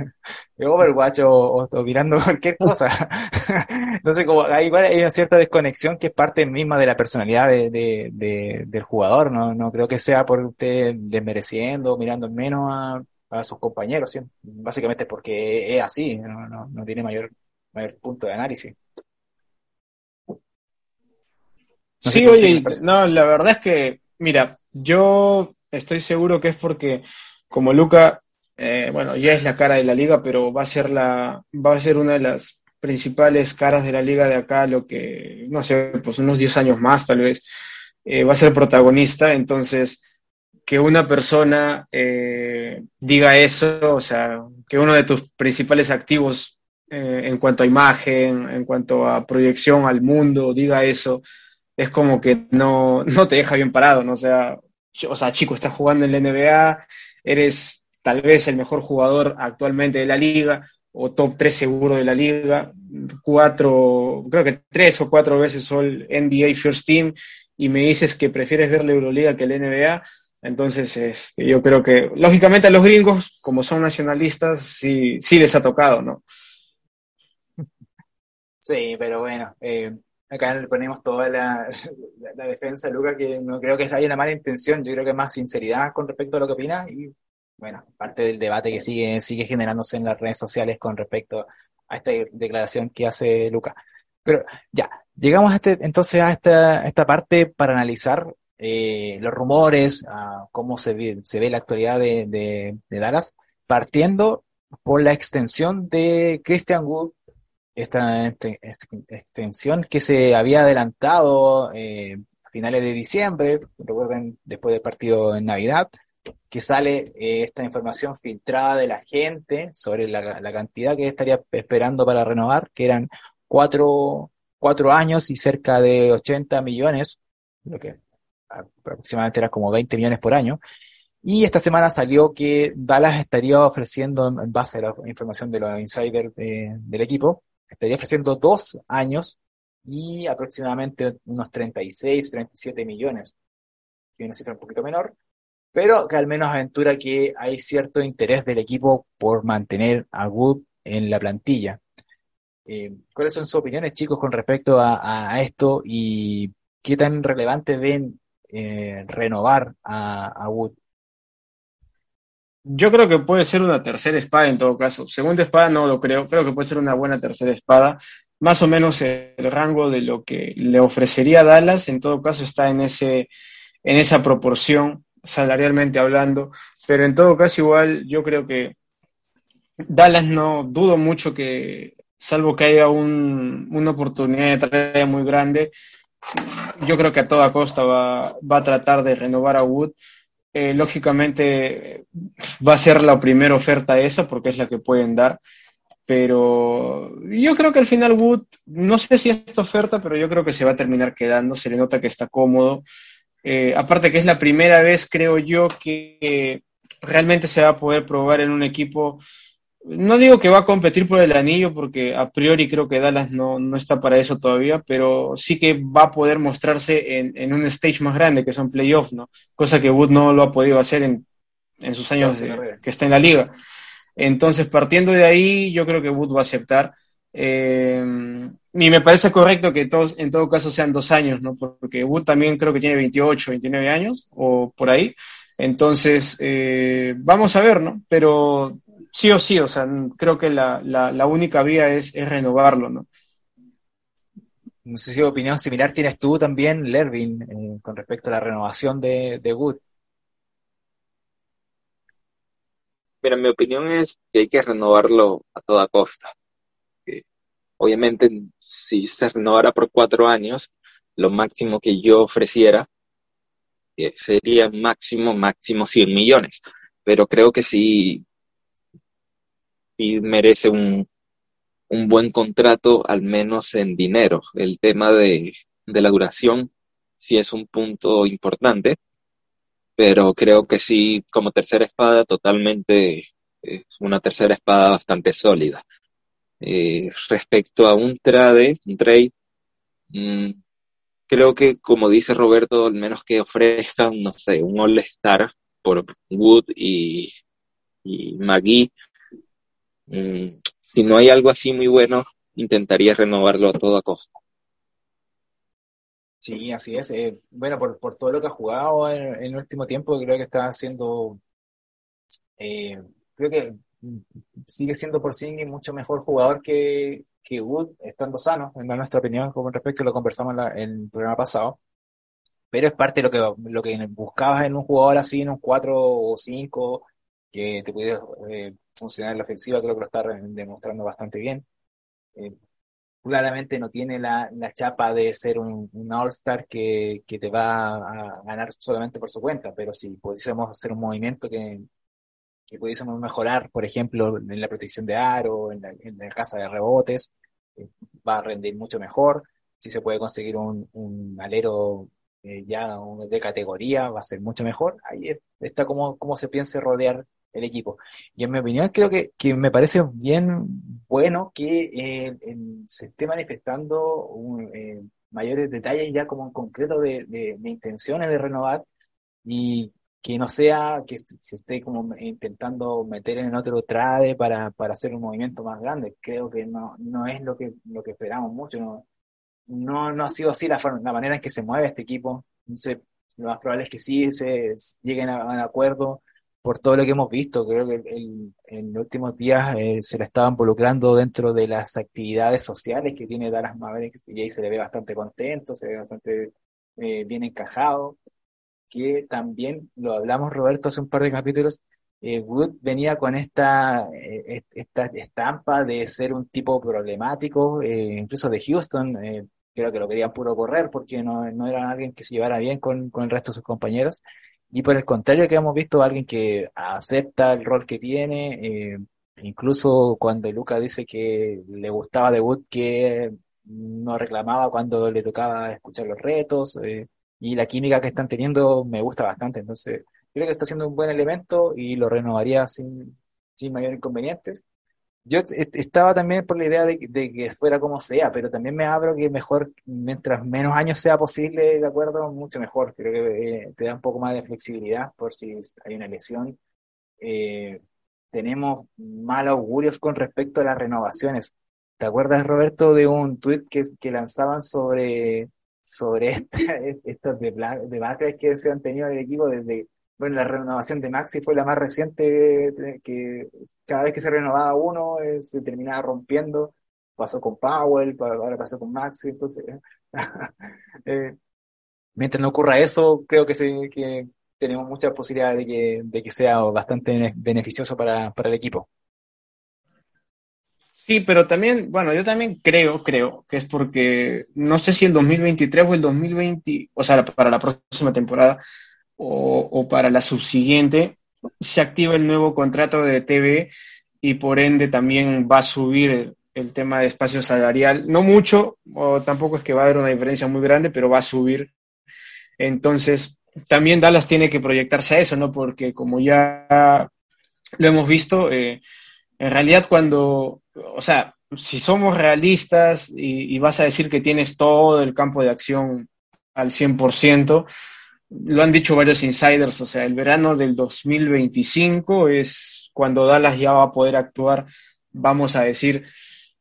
Speaker 4: <laughs> Overwatch o, mirando <laughs> cualquier cosa. <laughs> sé, como hay, hay una cierta desconexión que es parte misma de la personalidad de, del jugador. ¿no? no creo que sea por usted desmereciendo, mirando menos a, a sus compañeros. ¿sí? Básicamente porque es así, no, no, no tiene mayor, mayor punto de análisis.
Speaker 5: sí, oye, no, la verdad es que, mira, yo estoy seguro que es porque como Luca, eh, bueno, ya es la cara de la liga, pero va a ser la, va a ser una de las principales caras de la liga de acá, lo que, no sé, pues unos 10 años más tal vez, eh, va a ser protagonista, entonces que una persona eh, diga eso, o sea, que uno de tus principales activos en cuanto a imagen, en cuanto a proyección al mundo, diga eso, es como que no, no te deja bien parado, ¿no? O sea, o sea, chico, estás jugando en la NBA, eres tal vez el mejor jugador actualmente de la liga, o top 3 seguro de la liga, cuatro, creo que tres o cuatro veces All NBA First Team, y me dices que prefieres ver la Euroliga que la NBA, entonces este, yo creo que, lógicamente a los gringos, como son nacionalistas, sí, sí les ha tocado, ¿no?
Speaker 4: Sí, pero bueno, eh, acá le ponemos toda <laughs> la, defensa, Luca, que no creo que haya una mala intención, yo creo que más sinceridad con respecto a lo que opina y bueno, parte del debate que sigue, sigue generándose en las redes sociales con respecto a esta declaración que hace Luca. Pero ya, llegamos a este, entonces a esta, esta parte para analizar eh, los rumores, a cómo se ve, se ve la actualidad de, de, de Dallas, partiendo por la extensión de Christian Wood esta, este, extensión que se había adelantado eh, a finales de diciembre, recuerden, después del partido en Navidad, que sale eh, esta información filtrada de la gente sobre la, la, cantidad que estaría esperando para renovar, que eran cuatro, cuatro años y cerca de 80 millones, lo que aproximadamente era como 20 millones por año. Y esta semana salió que Dallas estaría ofreciendo, en base a la información de los insiders del equipo, estaría ofreciendo dos años y aproximadamente unos 36, 37 millones, que es una cifra un poquito menor, pero que al menos aventura que hay cierto interés del equipo por mantener a Wood en la plantilla. Eh, ¿Cuáles son sus opiniones, chicos, con respecto a, esto y qué tan relevante ven eh, renovar a, Wood?
Speaker 5: Yo creo que puede ser una tercera espada en todo caso. Segunda espada no lo creo. Creo que puede ser una buena tercera espada. Más o menos el rango de lo que le ofrecería Dallas, en todo caso, está en, ese, en esa proporción, salarialmente hablando. Pero en todo caso, igual, yo creo que Dallas no dudo mucho que, salvo que haya un, una oportunidad de traer muy grande, yo creo que a toda costa va, a tratar de renovar a Wood eh, lógicamente va a ser la primera oferta esa porque es la que pueden dar. Pero yo creo que al final Wood, no sé si esta oferta, pero yo creo que se va a terminar quedando, se le nota que está cómodo. Eh, aparte que es la primera vez, creo yo, que realmente se va a poder probar en un equipo no digo que va a competir por el anillo, porque a priori creo que Dallas no, no está para eso todavía, pero sí que va a poder mostrarse en, en un stage más grande, que son playoffs, ¿no? Cosa que Wood no lo ha podido hacer en, en sus años que está en la liga. Entonces, partiendo de ahí, yo creo que Wood va a aceptar. Eh, y me parece correcto que todos, en todo caso sean dos años, ¿no? Porque Wood también creo que tiene 28, 29 años, o por ahí. Entonces, eh, vamos a ver, ¿no? Pero sí o sí, o sea, creo que la, la, única vía es, renovarlo, ¿no?
Speaker 4: No sé si opinión similar tienes tú también, Lervin, eh, con respecto a la renovación de, de Wood.
Speaker 6: Mira, mi opinión es que hay que renovarlo a toda costa. obviamente, si se renovara por cuatro años, lo máximo que yo ofreciera eh, sería máximo, máximo 100 millones. Pero creo que si y merece un, un buen contrato, al menos en dinero. El tema de, de la duración sí es un punto importante, pero creo que sí, como tercera espada, totalmente es una tercera espada bastante sólida. Eh, respecto a un trade, un trade, mm, creo que como dice Roberto, al menos que ofrezcan, no sé, un All-Star por Wood y, y McGee, Mm, si no hay algo así muy bueno, intentaría renovarlo a toda costa.
Speaker 4: Sí, así es. Eh, bueno, por, por, todo lo que ha jugado en, el último tiempo, creo que está haciendo, eh, creo que sigue siendo por sí mucho mejor jugador que, que Wood, estando sano, en nuestra opinión, como respecto lo conversamos en, el programa pasado. Pero es parte de lo que, lo que buscabas en un jugador así, en un 4 o 5, que te pudiera eh, funcionar en la ofensiva, creo que lo está demostrando bastante bien. Eh, claramente no tiene la, la, chapa de ser un, un All-Star que, que, te va a ganar solamente por su cuenta, pero si pudiésemos hacer un movimiento que, que pudiésemos mejorar, por ejemplo, en la protección de aro, en la, en la casa de rebotes, eh, va a rendir mucho mejor. Si se puede conseguir un, un alero eh, ya de categoría, va a ser mucho mejor. Ahí está como, como se piensa rodear el equipo. Y en mi opinión creo que, que me parece bien bueno que eh, se esté manifestando eh, mayores detalles ya como en concreto de, de, intenciones de renovar y que no sea que se esté como intentando meter en otro trade para, para hacer un movimiento más grande. Creo que no, no es lo que, lo que esperamos mucho. no, no ha sido así la, la manera en que se mueve este equipo. Entonces, lo más probable es que sí se, lleguen a un acuerdo por todo lo que hemos visto. Creo que en los últimos días eh, se le estaba involucrando dentro de las actividades sociales que tiene Dallas Mavericks y ahí se le ve bastante contento, se ve bastante eh, bien encajado. Que también lo hablamos, Roberto, hace un par de capítulos. Eh, Wood venía con esta, esta estampa de ser un tipo problemático, incluso de Houston. creo que lo querían puro correr porque no, no era alguien que se llevara bien con, con el resto de sus compañeros. Y por el contrario, que hemos visto a alguien que acepta el rol que tiene, eh, incluso cuando Luca dice que le gustaba debut, que no reclamaba cuando le tocaba escuchar los retos, eh, y la química que están teniendo me gusta bastante, entonces creo que está siendo un buen elemento y lo renovaría sin, sin mayor inconvenientes. Yo estaba también por la idea de, que fuera como sea, pero también me abro que mejor, mientras menos años sea posible, de acuerdo, mucho mejor. Creo que eh, te da un poco más de flexibilidad por si hay una lesión. Eh, tenemos malos augurios con respecto a las renovaciones. ¿Te acuerdas, Roberto, de un tweet que, que lanzaban sobre, sobre <laughs> este, estos debates que se han tenido en el equipo desde bueno, la renovación de Maxi fue la más reciente, que cada vez que se renovaba uno eh, se terminaba rompiendo. Pasó con Powell, ahora pasó con Maxi, entonces, <laughs> eh, mientras no ocurra eso, creo que, se, que tenemos muchas posibilidades de que, de que sea bastante beneficioso para, para el equipo.
Speaker 5: Sí, pero también, bueno, yo también creo, creo que es porque no sé si el 2023 o el 2020, o sea, para la próxima temporada, o, para la subsiguiente, se activa el nuevo contrato de TV y por ende también va a subir el, tema de espacio salarial. No mucho, o tampoco es que va a haber una diferencia muy grande, pero va a subir. Entonces, también Dallas tiene que proyectarse a eso, ¿no? Porque como ya lo hemos visto, eh, en realidad cuando, o sea, si somos realistas y, y, vas a decir que tienes todo el campo de acción al 100%, lo han dicho varios insiders, o sea, el verano del 2025 es cuando Dallas ya va a poder actuar, vamos a decir,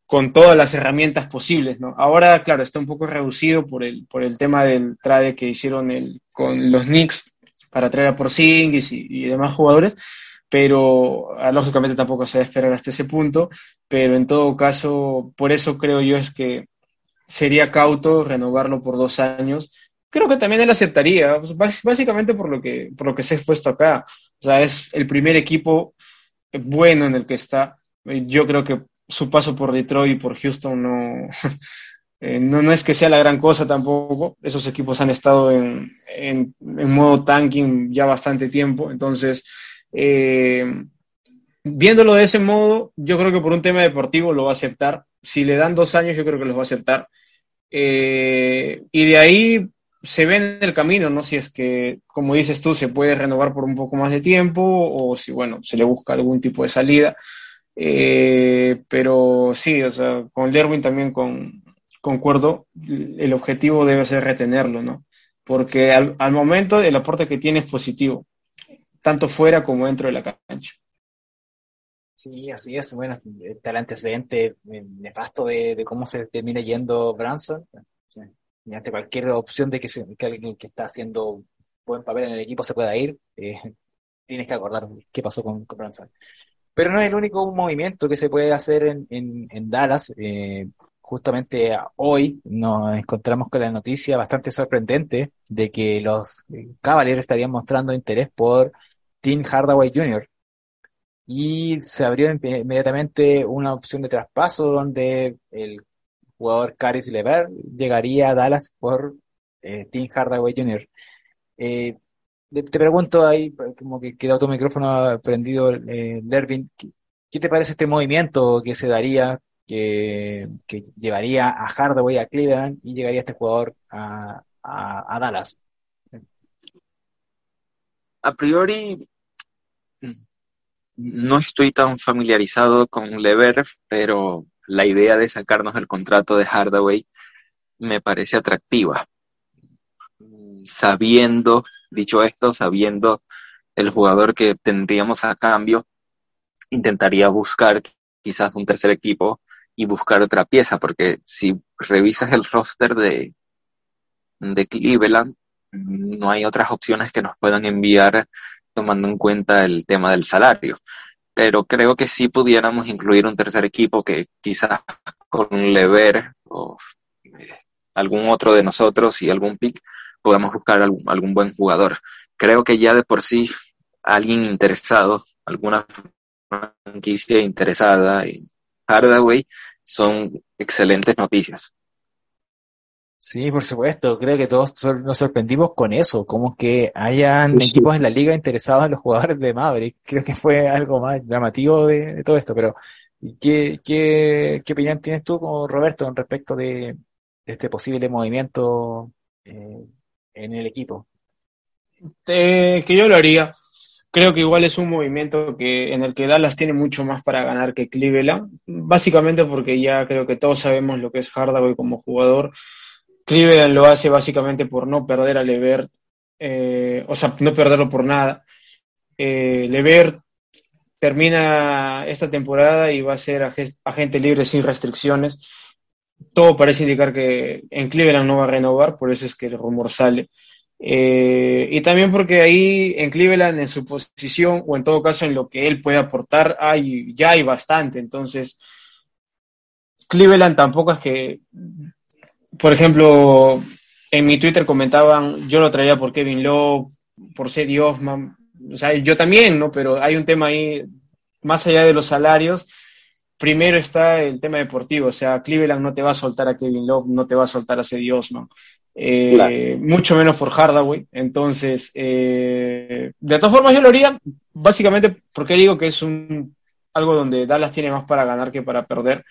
Speaker 5: con todas las herramientas posibles, ¿no? Ahora, claro, está un poco reducido por el, por el tema del trade que hicieron el, con los Knicks para traer a Porzingis y, y demás jugadores, pero ah, lógicamente tampoco se debe esperar hasta ese punto, pero en todo caso, por eso creo yo es que sería cauto renovarlo por dos años creo que también él aceptaría, básicamente por lo que, por lo que se ha expuesto acá. O sea, es el primer equipo bueno en el que está. Yo creo que su paso por Detroit y por Houston no, <laughs> eh, no, no, es que sea la gran cosa tampoco. Esos equipos han estado en, en, modo tanking ya bastante tiempo. Entonces, eh, viéndolo de ese modo, yo creo que por un tema deportivo lo va a aceptar. Si le dan dos años, yo creo que los va a aceptar. Eh, y de ahí se ve en el camino, ¿no? Si es que, como dices tú, se puede renovar por un poco más de tiempo o si, bueno, se le busca algún tipo de salida. Eh, pero sí, o sea, con Derwin también con, concuerdo, el objetivo debe ser retenerlo, ¿no? Porque al, momento el aporte que tiene es positivo, tanto fuera como dentro de la cancha.
Speaker 4: Sí, así es. Bueno, está el antecedente nefasto de, de cómo se termina yendo Branson y ante cualquier opción de que, alguien que está haciendo buen papel en el equipo se pueda ir, eh, <laughs> tienes que acordar qué pasó con, con. Pero no es el único movimiento que se puede hacer en, Dallas. Eh, justamente hoy nos encontramos con la noticia bastante sorprendente de que los Cavaliers estarían mostrando interés por Tim Hardaway Jr. Y se abrió inmediatamente una opción de traspaso donde el jugador Caris Lever llegaría a Dallas por eh, Tim Hardaway Jr. Eh, te pregunto ahí, como que quedó tu micrófono prendido, eh, ¿qué, te parece este movimiento que se daría, que, llevaría a Hardaway a Cleveland y llegaría este jugador a, a, Dallas?
Speaker 6: A priori, no estoy tan familiarizado con Lever, pero la idea de sacarnos el contrato de Hardaway me parece atractiva. Sabiendo, dicho esto, sabiendo el jugador que tendríamos a cambio, intentaría buscar quizás un tercer equipo y buscar otra pieza, porque si revisas el roster de, de Cleveland, no hay otras opciones que nos puedan enviar tomando en cuenta el tema del salario. Pero creo que sí pudiéramos incluir un tercer equipo que quizás con Lever o eh, algún otro de nosotros y algún pick podamos buscar algún, algún buen jugador. Creo que ya de por sí alguien interesado, alguna franquicia interesada en Hardaway son excelentes noticias.
Speaker 4: Sí, por supuesto. Creo que todos nos sorprendimos con eso, como que hayan equipos en la liga interesados en los jugadores de Maverick. <laughs> Creo que fue algo más llamativo de, todo esto. Pero, ¿qué, qué, qué opinión tienes tú, como Roberto, en respecto de, este posible movimiento eh, en el equipo?
Speaker 5: que yo lo haría. Creo que igual es un movimiento que en el que Dallas tiene mucho más para ganar que Cleveland, básicamente porque ya creo que todos sabemos lo que es Hardaway como jugador. Cleveland lo hace básicamente por no perder a Levert, eh, o sea, no perderlo por nada. Eh, Levert termina esta temporada y va a ser agente libre sin restricciones. Todo parece indicar que en Cleveland no va a renovar, por eso es que el rumor sale. Eh, y también porque ahí en Cleveland, en su posición, o en todo caso en lo que él puede aportar, hay, ya hay bastante. Entonces, Cleveland tampoco es que, por ejemplo, en mi Twitter comentaban, yo lo traía por Kevin Love, por Cedi Osman, o sea, yo también, ¿no? Pero hay un tema ahí, más allá de los salarios, primero está el tema deportivo, o sea, Cleveland no te va a soltar a Kevin Love, no te va a soltar a Cedi Osman. Eh, mucho menos por Hardaway. Entonces, eh, de todas formas yo lo haría, básicamente porque digo que es un algo donde Dallas tiene más para ganar que para perder.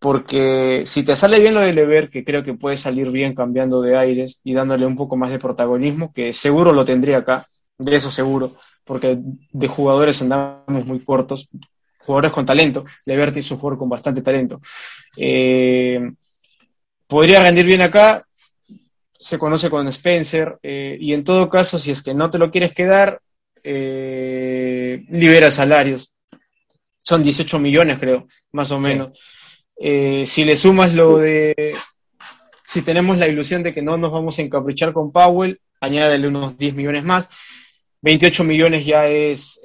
Speaker 5: Porque si te sale bien lo de Lever, que creo que puede salir bien cambiando de aires y dándole un poco más de protagonismo, que seguro lo tendría acá, de eso seguro, porque de jugadores andamos muy cortos, jugadores con talento. Levert es un jugador con bastante talento. Eh, podría rendir bien acá, se conoce con Spencer, eh, y en todo caso, si es que no te lo quieres quedar, eh, libera salarios. Son 18 millones, creo, más o menos. Eh, si le sumas lo de, si tenemos la ilusión de que no nos vamos a encaprichar con Powell, añádele unos 10 millones más. 28 millones ya es,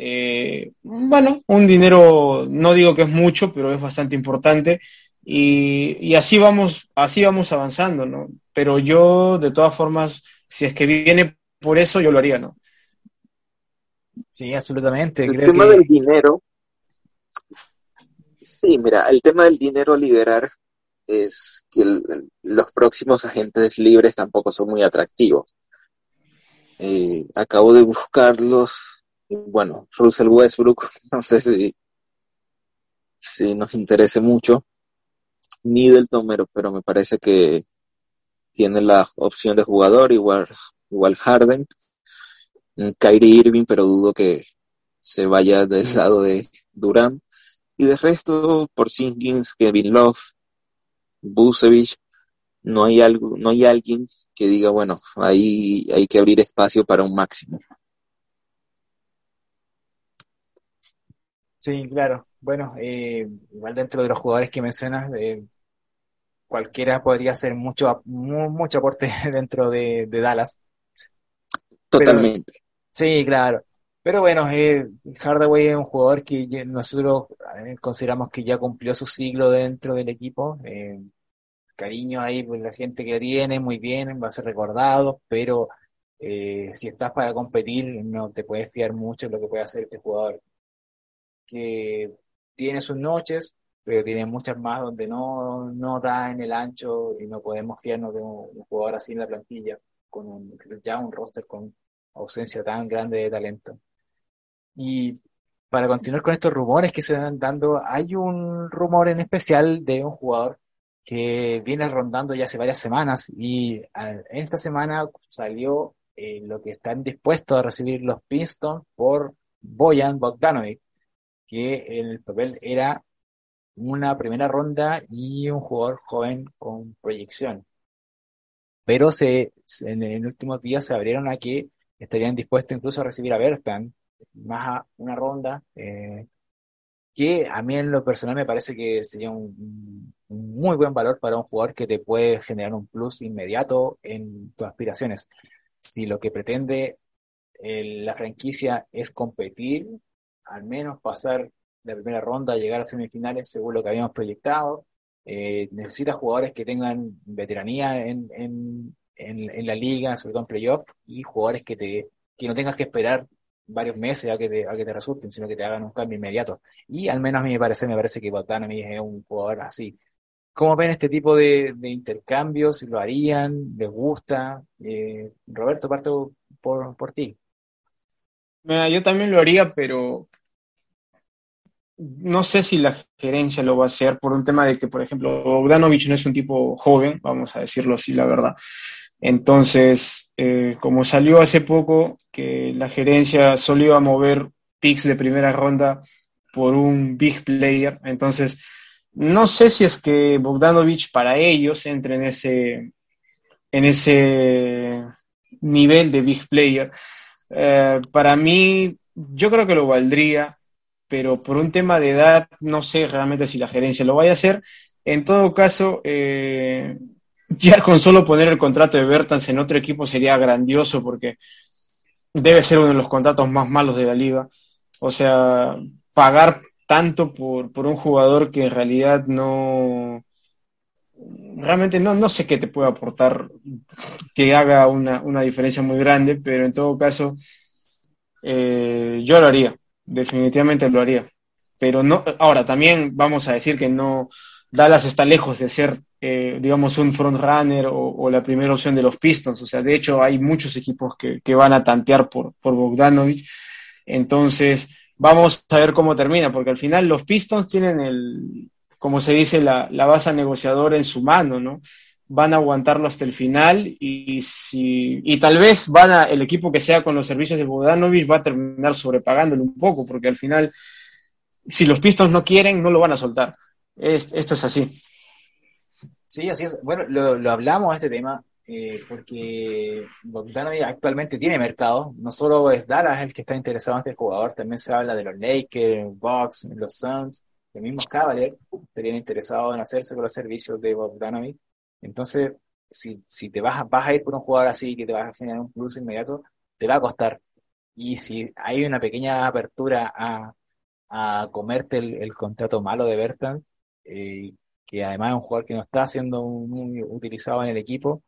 Speaker 5: bueno, un dinero, no digo que es mucho, pero es bastante importante. Y, y, así vamos, así vamos avanzando, ¿no? Pero yo, de todas formas, si es que viene por eso, yo lo haría, ¿no?
Speaker 4: Sí, absolutamente.
Speaker 6: El tema del dinero. Sí, mira, el tema del dinero a liberar es que los próximos agentes libres tampoco son muy atractivos. Eh, acabo de buscarlos. Bueno, Russell Westbrook, <laughs> no sé si, si nos interese mucho Middleton, pero me parece que tiene la opción de jugador, igual, igual Harden, Kyrie Irving, pero dudo que se vaya del lado de Durant. Y de resto, por Sinkins, Kevin Love, Busevich, no hay algo, no hay alguien que diga, bueno, ahí hay que abrir espacio para un máximo.
Speaker 4: Sí, claro. Bueno, eh, igual dentro de los jugadores que mencionas, eh, cualquiera podría hacer mucho, mucho aporte <laughs> dentro de, Dallas.
Speaker 6: Totalmente.
Speaker 4: sí, claro. Pero bueno, eh, Hardaway es un jugador que nosotros eh, consideramos que ya cumplió su siglo dentro del equipo. Eh, cariño ahí por la gente que tiene, muy bien, va a ser recordado, pero eh, si estás para competir, no te puedes fiar mucho en lo que puede hacer este jugador. Que tiene sus noches, pero tiene muchas más donde no, no da en el ancho y no podemos fiarnos de un, jugador así en la plantilla, con un, ya un roster con ausencia tan grande de talento. Y para continuar con estos rumores que se están dando, hay un rumor en especial de un jugador que viene rondando ya hace varias semanas y esta semana salió eh, lo que están dispuestos a recibir los Pistons por Boyan Bogdanovic, que en el papel era una primera ronda y un jugador joven con proyección. Pero se, en, en últimos días se abrieron a que estarían dispuestos incluso a recibir a Bertan, más a una ronda, eh, que a mí en lo personal me parece que sería un, muy buen valor para un jugador que te puede generar un plus inmediato en tus aspiraciones. Si lo que pretende la franquicia es competir, al menos pasar la primera ronda, llegar a semifinales según lo que habíamos proyectado, eh, necesita jugadores que tengan veteranía en, en, en, la liga, sobre todo en playoff, y jugadores que, te, que no tengas que esperar varios meses a que, te, a que te resulten, sino que te hagan un cambio inmediato. Y al menos a mí me parece, me parece que Bogdanovic es un jugador así. ¿Cómo ven este tipo de, de intercambios? ¿Lo harían? ¿Les gusta? Eh, Roberto, parto por, por ti.
Speaker 5: Yo también lo haría, pero no sé si la gerencia lo va a hacer por un tema de que, por ejemplo, Bogdanovich no es un tipo joven, vamos a decirlo así, la verdad. Entonces, eh, como salió hace poco que la gerencia solo iba a mover picks de primera ronda por un big player, entonces no sé si es que Bogdanovich para ellos entre en ese, en ese nivel de big player. Eh, para mí, yo creo que lo valdría pero por un tema de edad no sé realmente si la gerencia lo vaya a hacer. En todo caso, eh, ya con solo poner el contrato de Bertans en otro equipo sería grandioso porque debe ser uno de los contratos más malos de la liga. O sea, pagar tanto por, por un jugador que en realidad no, realmente no, no sé qué te puede aportar que haga una, una diferencia muy grande, pero en todo caso, eh, yo lo haría definitivamente lo haría. Pero no, ahora también vamos a decir que no, Dallas está lejos de ser, eh, digamos, un frontrunner o, la primera opción de los Pistons. O sea, de hecho hay muchos equipos que, van a tantear por, por Bogdanovich. Entonces, vamos a ver cómo termina, porque al final los Pistons tienen el, como se dice, la, la base negociadora en su mano, ¿no? van a aguantarlo hasta el final y si y tal vez van a, el equipo que sea con los servicios de Bogdanovich va a terminar sobrepagándolo un poco porque al final si los Pistons no quieren no lo van a soltar esto es así.
Speaker 4: Sí así es. Bueno lo, lo hablamos este tema eh, porque Bogdanovich actualmente tiene mercado. No solo es Dallas el que está interesado en este jugador también se habla de los Lakers Bucks los Suns los mismos Cavaliers estarían interesados en hacerse con los servicios de Bogdanovich entonces, si, te vas, a ir por un jugador así que te vas a generar un plus inmediato, te va a costar. Y si hay una pequeña apertura a, a comerte el, contrato malo de Bertrand, eh, que además es un jugador que no está siendo muy utilizado en el equipo,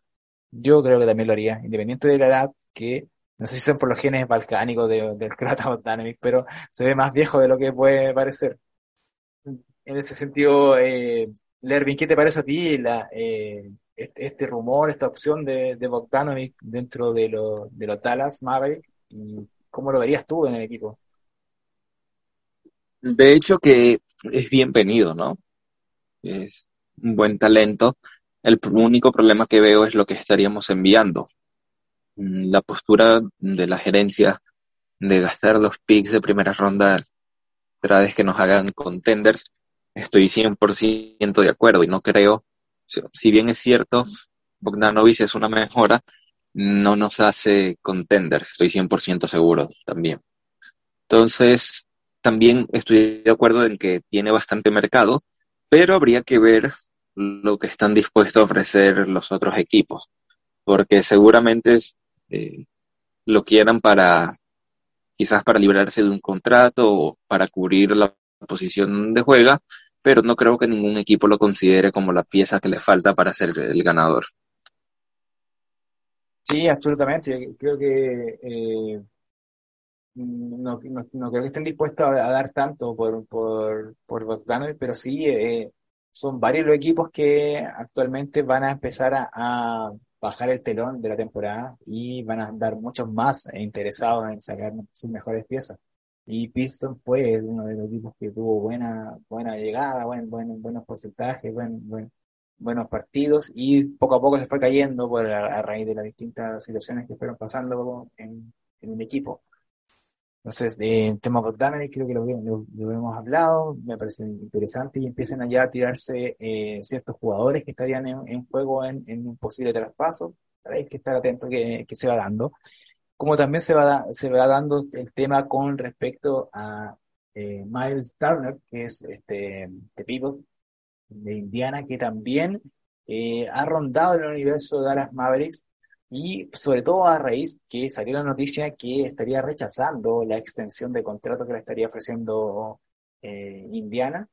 Speaker 4: yo creo que también lo haría, independiente de la edad, que no sé si son por los genes balcánicos del <laughs> Krata Dynamic, pero se ve más viejo de lo que puede parecer. En ese sentido, eh, Lervin, ¿qué te parece a ti eh, este, rumor, esta opción de, de Bogdanovic dentro de, de los Dallas Maverick? ¿Y cómo lo verías tú en el equipo?
Speaker 6: De hecho que es bienvenido, ¿no? Es un buen talento. El único problema que veo es lo que estaríamos enviando. Mm, la postura de la gerencia de gastar los picks de primera ronda cada vez que nos hagan contenders estoy 100% de acuerdo y no creo, si bien es cierto, Bogdanovic es una mejora, no nos hace contender, estoy 100% seguro también. Entonces, también estoy de acuerdo en que tiene bastante mercado, pero habría que ver lo que están dispuestos a ofrecer los otros equipos, porque seguramente eh, lo quieran para, quizás para librarse de un contrato o para cubrir la posición de juega, pero no creo que ningún equipo lo considere como la pieza que le falta para ser el ganador.
Speaker 4: Sí, absolutamente. Creo que eh, no, creo que estén dispuestos a, dar tanto por, por, por pero sí eh, son varios los equipos que actualmente van a empezar a, bajar el telón de la temporada y van a dar muchos más interesados en sacar sus mejores piezas. Y Piston fue uno de los equipos que tuvo buena, buena llegada, buen, buen, buenos porcentajes, buen, buenos partidos y poco a poco se fue cayendo por a, raíz de las distintas situaciones que fueron pasando en, en el equipo. Entonces, en tema Bogdanovic creo que lo, lo, hemos hablado, me parece interesante y empiezan allá a tirarse eh, ciertos jugadores que estarían en, juego en, un posible traspaso. Hay que estar atento que, que se va dando como también se va, se va dando el tema con respecto a eh, Miles Turner, que es este, de Pivot, de Indiana que también eh, ha rondado en el universo de Dallas Mavericks y sobre todo a raíz que salió la noticia que estaría rechazando la extensión de contrato que le estaría ofreciendo eh, Indiana,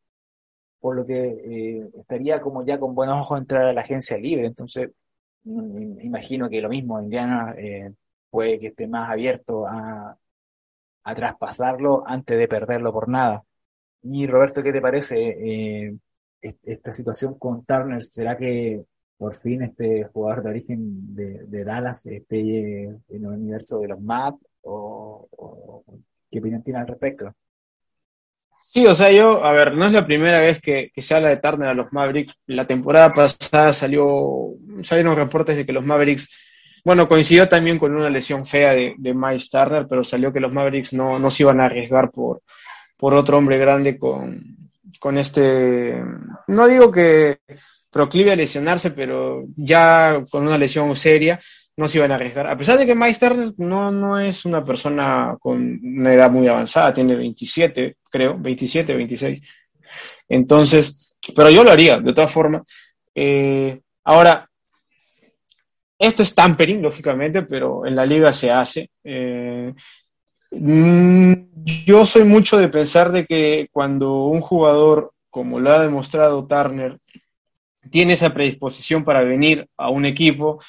Speaker 4: por lo que eh, estaría como ya con buenos ojos entrar a la agencia libre. Entonces, mm, imagino que lo mismo, Indiana eh, puede que esté más abierto a, a traspasarlo antes de perderlo por nada. Y Roberto, ¿qué te parece esta situación con Turner? ¿Será que por fin este jugador de origen de, Dallas esté en el universo de los Mavs o, qué opinión tiene al respecto.
Speaker 5: Sí, o sea, yo, a ver, no es la primera vez que, se habla de Turner a los Mavericks. La temporada pasada salió, salieron reportes de que los Mavericks, bueno, coincidió también con una lesión fea de, de Miles Turner, pero salió que los Mavericks no, no se iban a arriesgar por, por otro hombre grande con, con este, no digo que proclive a lesionarse, pero ya con una lesión seria no se iban a arriesgar. A pesar de que Meister no, no es una persona con una edad muy avanzada, tiene 27, creo, 27, 26. Entonces, pero yo lo haría, de todas formas. Eh, ahora, esto es tampering, lógicamente, pero en la liga se hace. Eh, mm, yo soy mucho de pensar de que cuando un jugador, como lo ha demostrado Turner, tiene esa predisposición para venir a un equipo.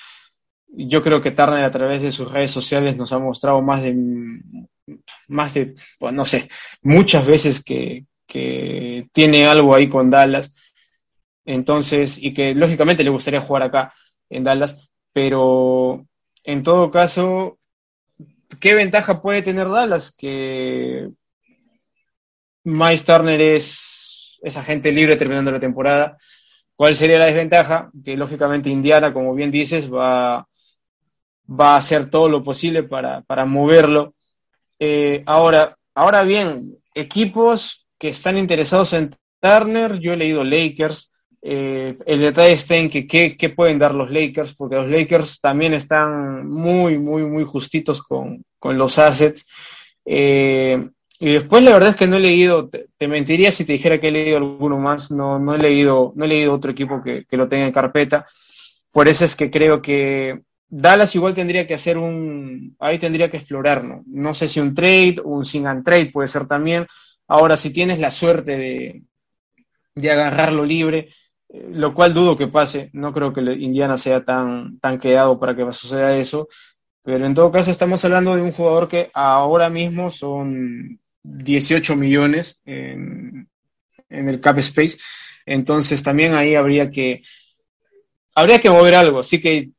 Speaker 5: Yo creo que Turner a través de sus redes sociales nos ha mostrado más de, más de, pues, no sé, muchas veces que, que tiene algo ahí con Dallas. Entonces, y que lógicamente le gustaría jugar acá en Dallas, pero en todo caso, ¿qué ventaja puede tener Dallas? Que Miles Turner es, es agente libre terminando la temporada ¿Cuál sería la desventaja? Que lógicamente Indiana, como bien dices, va, va a hacer todo lo posible para, para moverlo. Eh, ahora, ahora bien, equipos que están interesados en Turner, yo he leído Lakers. Eh, el detalle está en que qué, pueden dar los Lakers, porque los Lakers también están muy, muy, muy justitos con, con los assets. Eh, y después la verdad es que no he leído, te, mentiría si te dijera que he leído alguno más, no, no he leído, no he leído otro equipo que, lo tenga en carpeta. Por eso es que creo que Dallas igual tendría que hacer un, ahí tendría que explorar, ¿no? No sé si un trade, un sin and trade puede ser también. Ahora, si tienes la suerte de, de agarrarlo libre, eh, lo cual dudo que pase, no creo que Indiana sea tan, tan quedado para que suceda eso, pero en todo caso estamos hablando de un jugador que ahora mismo son 18 millones en, el cap space. Entonces también ahí habría que habría que mover algo. Así que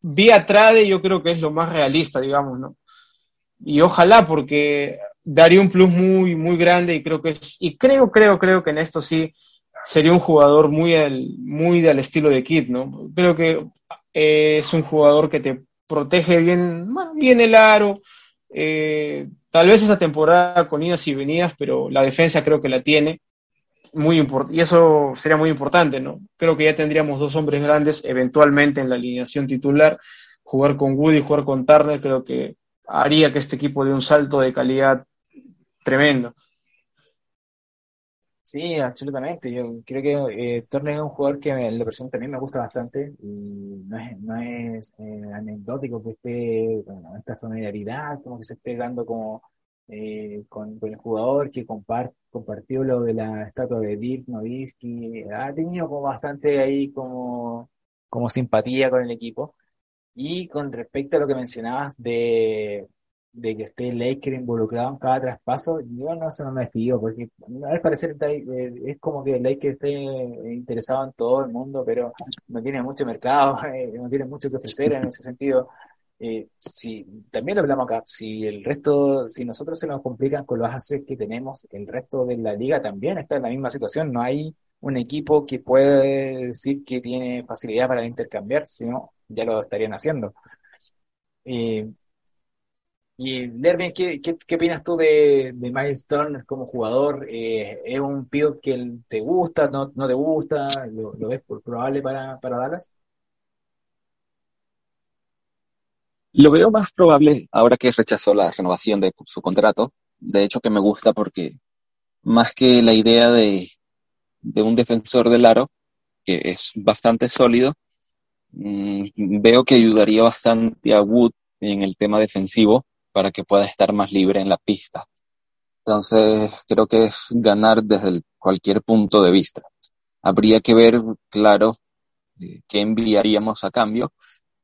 Speaker 5: vía trade yo creo que es lo más realista, digamos, ¿no? Y ojalá porque daría un plus muy, muy grande y creo que es, y creo, creo, creo que en esto sí sería un jugador muy al, muy estilo de Kid, ¿no? Creo que es un jugador que te protege bien, bien el aro, eh, Tal vez esa temporada con idas y venidas, pero la defensa creo que la tiene. Muy y eso sería muy importante, ¿no? Creo que ya tendríamos dos hombres grandes eventualmente en la alineación titular. Jugar con Woody, jugar con Turner, creo que haría que este equipo dé un salto de calidad tremendo.
Speaker 4: Sí, absolutamente. Yo creo que eh, Turner es un jugador que en la versión también me gusta bastante y no es, no es eh, anecdótico que esté, bueno, esta familiaridad, como que se esté dando como eh, con, el jugador que compartió lo de la estatua de Dirk Nowitzki, ha tenido como bastante ahí como, como simpatía con el equipo. Y con respecto a lo que mencionabas de de que esté Laker involucrado en cada traspaso, yo no se me fío, porque al parecer eh, es como que Laker esté interesado en todo el mundo, pero no tiene mucho mercado, <laughs> eh, no tiene mucho que ofrecer en ese sentido. Eh, si, también lo hablamos acá, si el resto, si nosotros se nos complican con los assets que tenemos, el resto de la liga también está en la misma situación, no hay un equipo que puede decir que tiene facilidad para intercambiar, sino ya lo estarían haciendo. Eh, y Nervin, ¿qué, qué, opinas tú de, de Miles Turner como jugador? Eh, ¿Es un build que te gusta, no, no te gusta? ¿Lo, ves probable para, para Dallas?
Speaker 6: Lo veo más probable ahora que rechazó la renovación de su contrato. De hecho, que me gusta porque más que la idea de, de un defensor del aro que es bastante sólido, mm, veo que ayudaría bastante a Wood en el tema defensivo para que pueda estar más libre en la pista. Entonces, creo que es ganar desde cualquier punto de vista. Habría que ver, claro, eh, qué enviaríamos a cambio,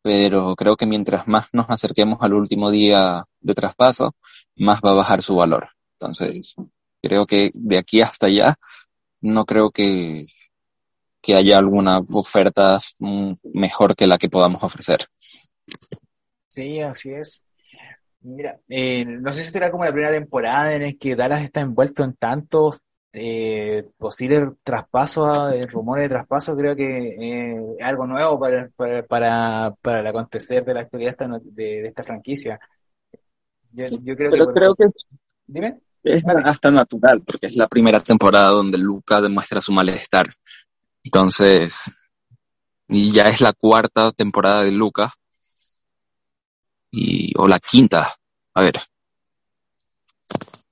Speaker 6: pero creo que mientras más nos acerquemos al último día de traspaso, más va a bajar su valor. Entonces, creo que de aquí hasta allá, no creo que, que haya alguna oferta mejor que la que podamos ofrecer.
Speaker 4: Sí, así es. Mira, eh, no sé si será como la primera temporada en la que Dallas está envuelto en tantos eh, posibles traspasos, eh, rumores de traspaso, creo que eh, es algo nuevo para, para, para, para el acontecer de la actualidad de, de esta franquicia.
Speaker 6: Yo, yo creo Pero que, creo que
Speaker 4: Dime.
Speaker 6: es hasta natural, porque es la primera temporada donde Luca demuestra su malestar. Entonces, y ya es la cuarta temporada de Luca, y, o la quinta, a ver.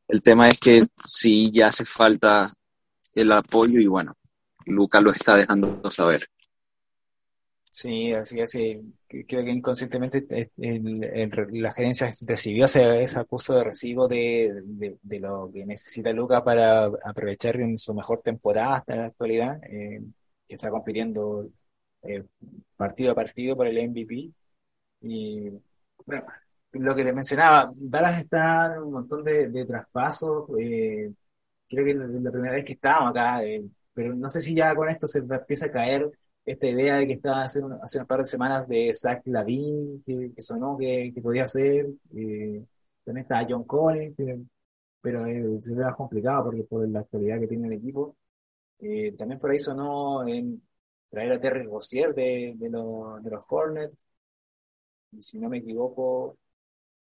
Speaker 6: El tema es que sí ya hace falta el apoyo y bueno, Luca lo está dejando saber.
Speaker 4: Sí, así es. Creo que inconscientemente la gerencia recibió ese, ese acuso de recibo de, de, lo que necesita Luca para aprovechar en su mejor temporada hasta la actualidad, eh, que está compitiendo eh, partido a partido por el MVP. Y bueno, lo que le mencionaba, Dallas está en un montón de, traspasos. Eh, creo que es la primera vez que estamos acá, eh, pero no sé si ya con esto se empieza a caer esta idea de que estaba hace, un, hace un par de semanas de Zach Lavin, que, sonó que, podía ser. Eh, también está John Collins, pero se ve complicado porque por la actualidad que tiene el equipo. también por ahí sonó traer a Terry Rozier de, de, de los Hornets y si no me equivoco,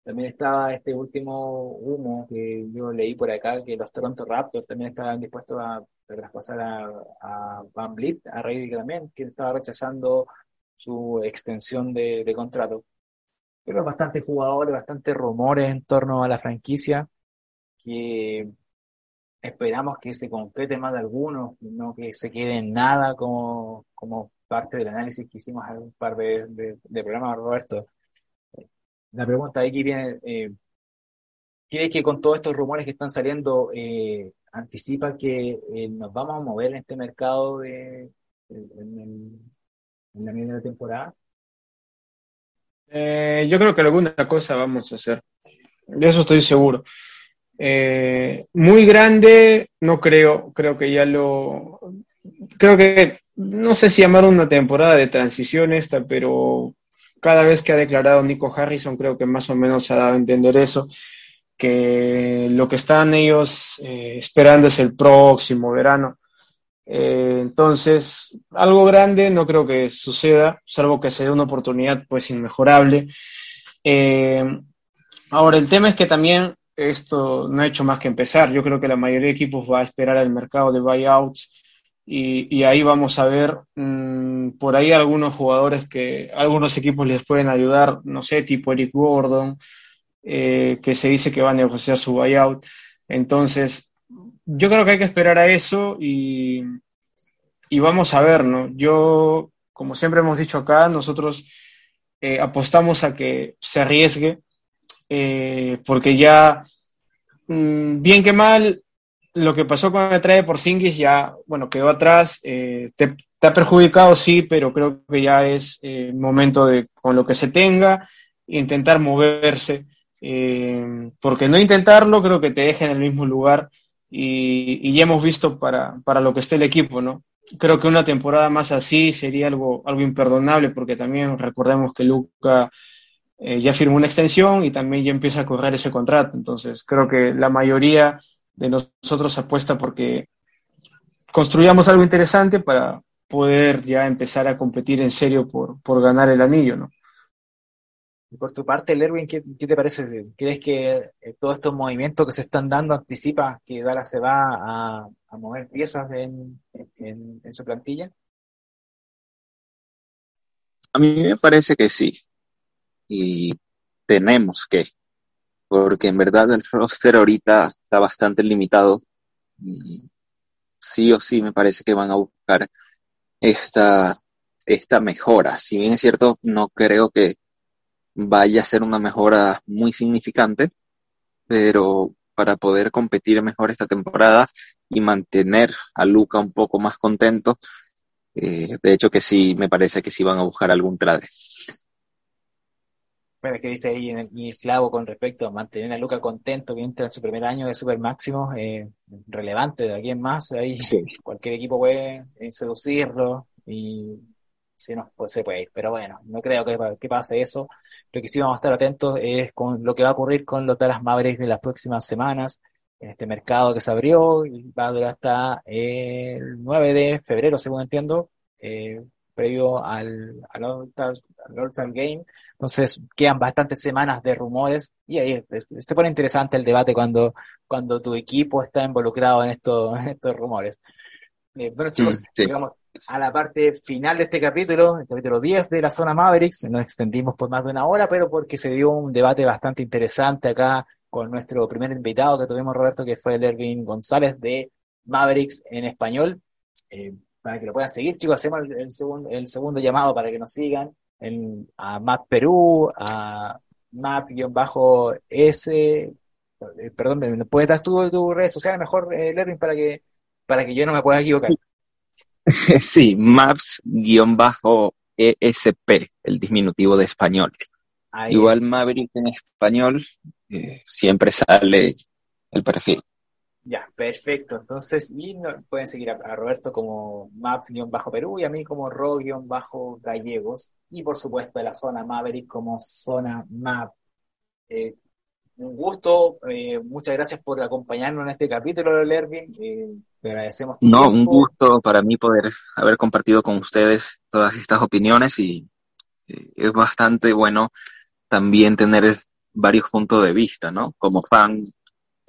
Speaker 4: también estaba este último humo que yo leí por acá, que los Toronto Raptors también estaban dispuestos a, traspasar a, Van Vliet, a Ray también, que estaba rechazando su extensión de, contrato. Pero bastante jugadores, bastante rumores en torno a la franquicia, que esperamos que se concrete más de algunos, no que se quede en nada como, como parte del análisis que hicimos hace un par de, de, programas, Roberto. La pregunta aquí viene, eh, ¿crees que con todos estos rumores que están saliendo, eh, anticipa que eh, nos vamos a mover en este mercado de, en, la media de temporada?
Speaker 5: Eh, yo creo que alguna cosa vamos a hacer. De eso estoy seguro. muy grande, no creo, creo que ya lo, creo que no sé si llamar una temporada de transición esta, pero cada vez que ha declarado Nico Harrison, creo que más o menos se ha dado a entender eso, que lo que están ellos eh, esperando es el próximo verano. Eh, entonces, algo grande no creo que suceda, salvo que se dé una oportunidad pues inmejorable. Eh, ahora, el tema es que también esto no ha hecho más que empezar. Yo creo que la mayoría de equipos va a esperar al mercado de buyouts y, ahí vamos a ver mm, por ahí algunos jugadores que algunos equipos les pueden ayudar, no sé, tipo Eric Gordon, eh, que se dice que va a negociar su buyout. Entonces, yo creo que hay que esperar a eso y, y vamos a ver, ¿no? Yo, como siempre hemos dicho acá, nosotros eh, apostamos a que se arriesgue, eh, porque ya, mm, bien que mal, lo que pasó con el traje por Singis ya, bueno, quedó atrás. Eh, te, ha perjudicado, sí, pero creo que ya es eh, momento de, con lo que se tenga, intentar moverse. Eh, porque no intentarlo creo que te deja en el mismo lugar y, ya hemos visto para, para, lo que esté el equipo, ¿no? Creo que una temporada más así sería algo, algo imperdonable porque también recordemos que Luca ya firmó una extensión y también ya empieza a correr ese contrato. Entonces creo que la mayoría de nosotros apuesta porque construyamos algo interesante para poder ya empezar a competir en serio por, por ganar el anillo, ¿no?
Speaker 4: por tu parte, Lerwin, ¿qué, ¿qué, te parece? ¿Crees que eh, todos estos movimientos que se están dando anticipa que Dallas se va a, a mover piezas en, en, en, su plantilla?
Speaker 6: A mí me parece que sí. Y tenemos que porque en verdad el <laughs> roster ahorita está bastante limitado. sí o sí me parece que van a buscar esta, esta mejora. Si bien es cierto, no creo que vaya a ser una mejora muy significante, pero para poder competir mejor esta temporada y mantener a Luca un poco más contento, eh, de hecho que sí, me parece que sí van a buscar algún trade.
Speaker 4: Bueno, que viste ahí en el, mi clavo con respecto a mantener a Luca contento que entra en su primer año de super máximo, eh, relevante de aquí en más, ahí
Speaker 6: Sí.
Speaker 4: cualquier equipo puede eh, seducirlo y si no, pues se puede ir. Pero bueno, no creo que, que pase eso. Lo que sí vamos a estar atentos es con lo que va a ocurrir con los Dallas Mavericks de las próximas semanas, en este mercado que se abrió y va a durar hasta el 9 de febrero, según entiendo, eh, previo al, al All-Star al All-Star Game. Entonces quedan bastantes semanas de rumores y ahí se pone interesante el debate cuando, cuando tu equipo está involucrado en estos, <laughs> en estos rumores. Eh, bueno, chicos,
Speaker 6: Mm, sí.
Speaker 4: llegamos a la parte final de este capítulo, el capítulo 10 de la zona Mavericks. Nos extendimos por más de una hora, pero porque se dio un debate bastante interesante acá con nuestro primer invitado que tuvimos, Roberto, que fue el Ervin González de Mavericks en español. Eh, para que lo puedan seguir, chicos, hacemos el, el segundo, el segundo llamado para que nos sigan en, a Map Perú, a Map-S, eh, perdón, ¿me puedes dar tu, tu redes sociales mejor, eh, Lervin, para que, para que yo no me pueda equivocar? <laughs>
Speaker 6: Sí, Maps-ESP, el disminutivo de español.
Speaker 4: Ahí
Speaker 6: Igual
Speaker 4: es.
Speaker 6: Maverick en español, eh, siempre sale el perfil.
Speaker 4: Ya, perfecto. Entonces, y no- pueden seguir a, a Roberto como Maps-Perú y a mí como Ro-Gallegos. Y por supuesto, de la zona Maverick como zona Map. Eh, un gusto, eh, muchas gracias por acompañarnos en este capítulo, Lervin. Eh, te agradecemos
Speaker 6: No, un gusto para mí poder haber compartido con ustedes todas estas opiniones y eh, es bastante bueno también tener varios puntos de vista, ¿no? Como fan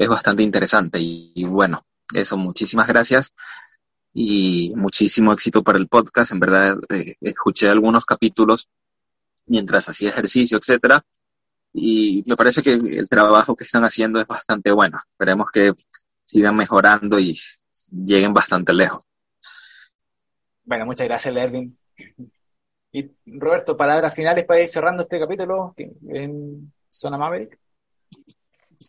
Speaker 6: es bastante interesante y, bueno, eso, muchísimas gracias y muchísimo éxito para el podcast. En verdad, eh, escuché algunos capítulos mientras hacía ejercicio, etcétera, y me parece que el trabajo que están haciendo es bastante bueno. Esperemos que sigan mejorando y lleguen bastante lejos.
Speaker 4: Bueno, muchas gracias, Lervin. Y Roberto, palabras finales para ir cerrando este capítulo en Zona Maverick.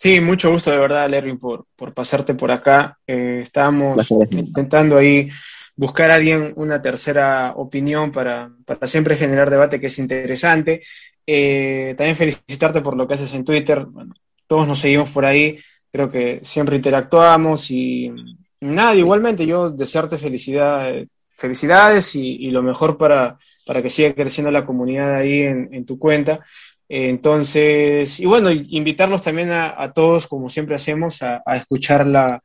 Speaker 5: Sí, mucho gusto de verdad, Lervin, por, por pasarte por acá. Eh, estábamos intentando ahí buscar a alguien una tercera opinión para, para siempre generar debate que es interesante. Eh, también felicitarte por lo que haces en Twitter. Bueno, todos nos seguimos por ahí, creo que siempre interactuamos y nada, igualmente yo desearte felicidad, felicidades y, y lo mejor para, para que siga creciendo la comunidad ahí en, en tu cuenta. Entonces, y bueno, invitarlos también a, todos, como siempre hacemos, a, escuchar la,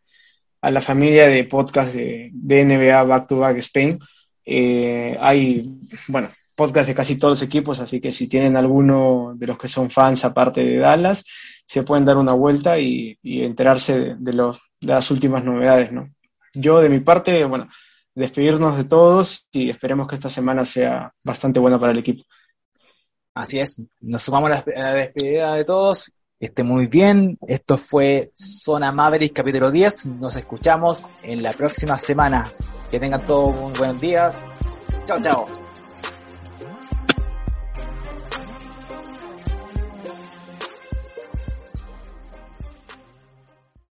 Speaker 5: a la familia de podcast de, NBA Back to Back Spain. Eh, hay, bueno, podcast de casi todos los equipos, así que si tienen alguno de los que son fans aparte de Dallas, se pueden dar una vuelta y, enterarse de, de los, de las últimas novedades, ¿no? Yo, de mi parte, bueno, despedirnos de todos y esperemos que esta semana sea bastante buena para el equipo.
Speaker 4: Así es, nos sumamos a la, despedida de todos. Que esté muy bien. Esto fue Zona Maverick capítulo 10. Nos escuchamos en la próxima semana. Que tengan todos un buen día. Chao, chao.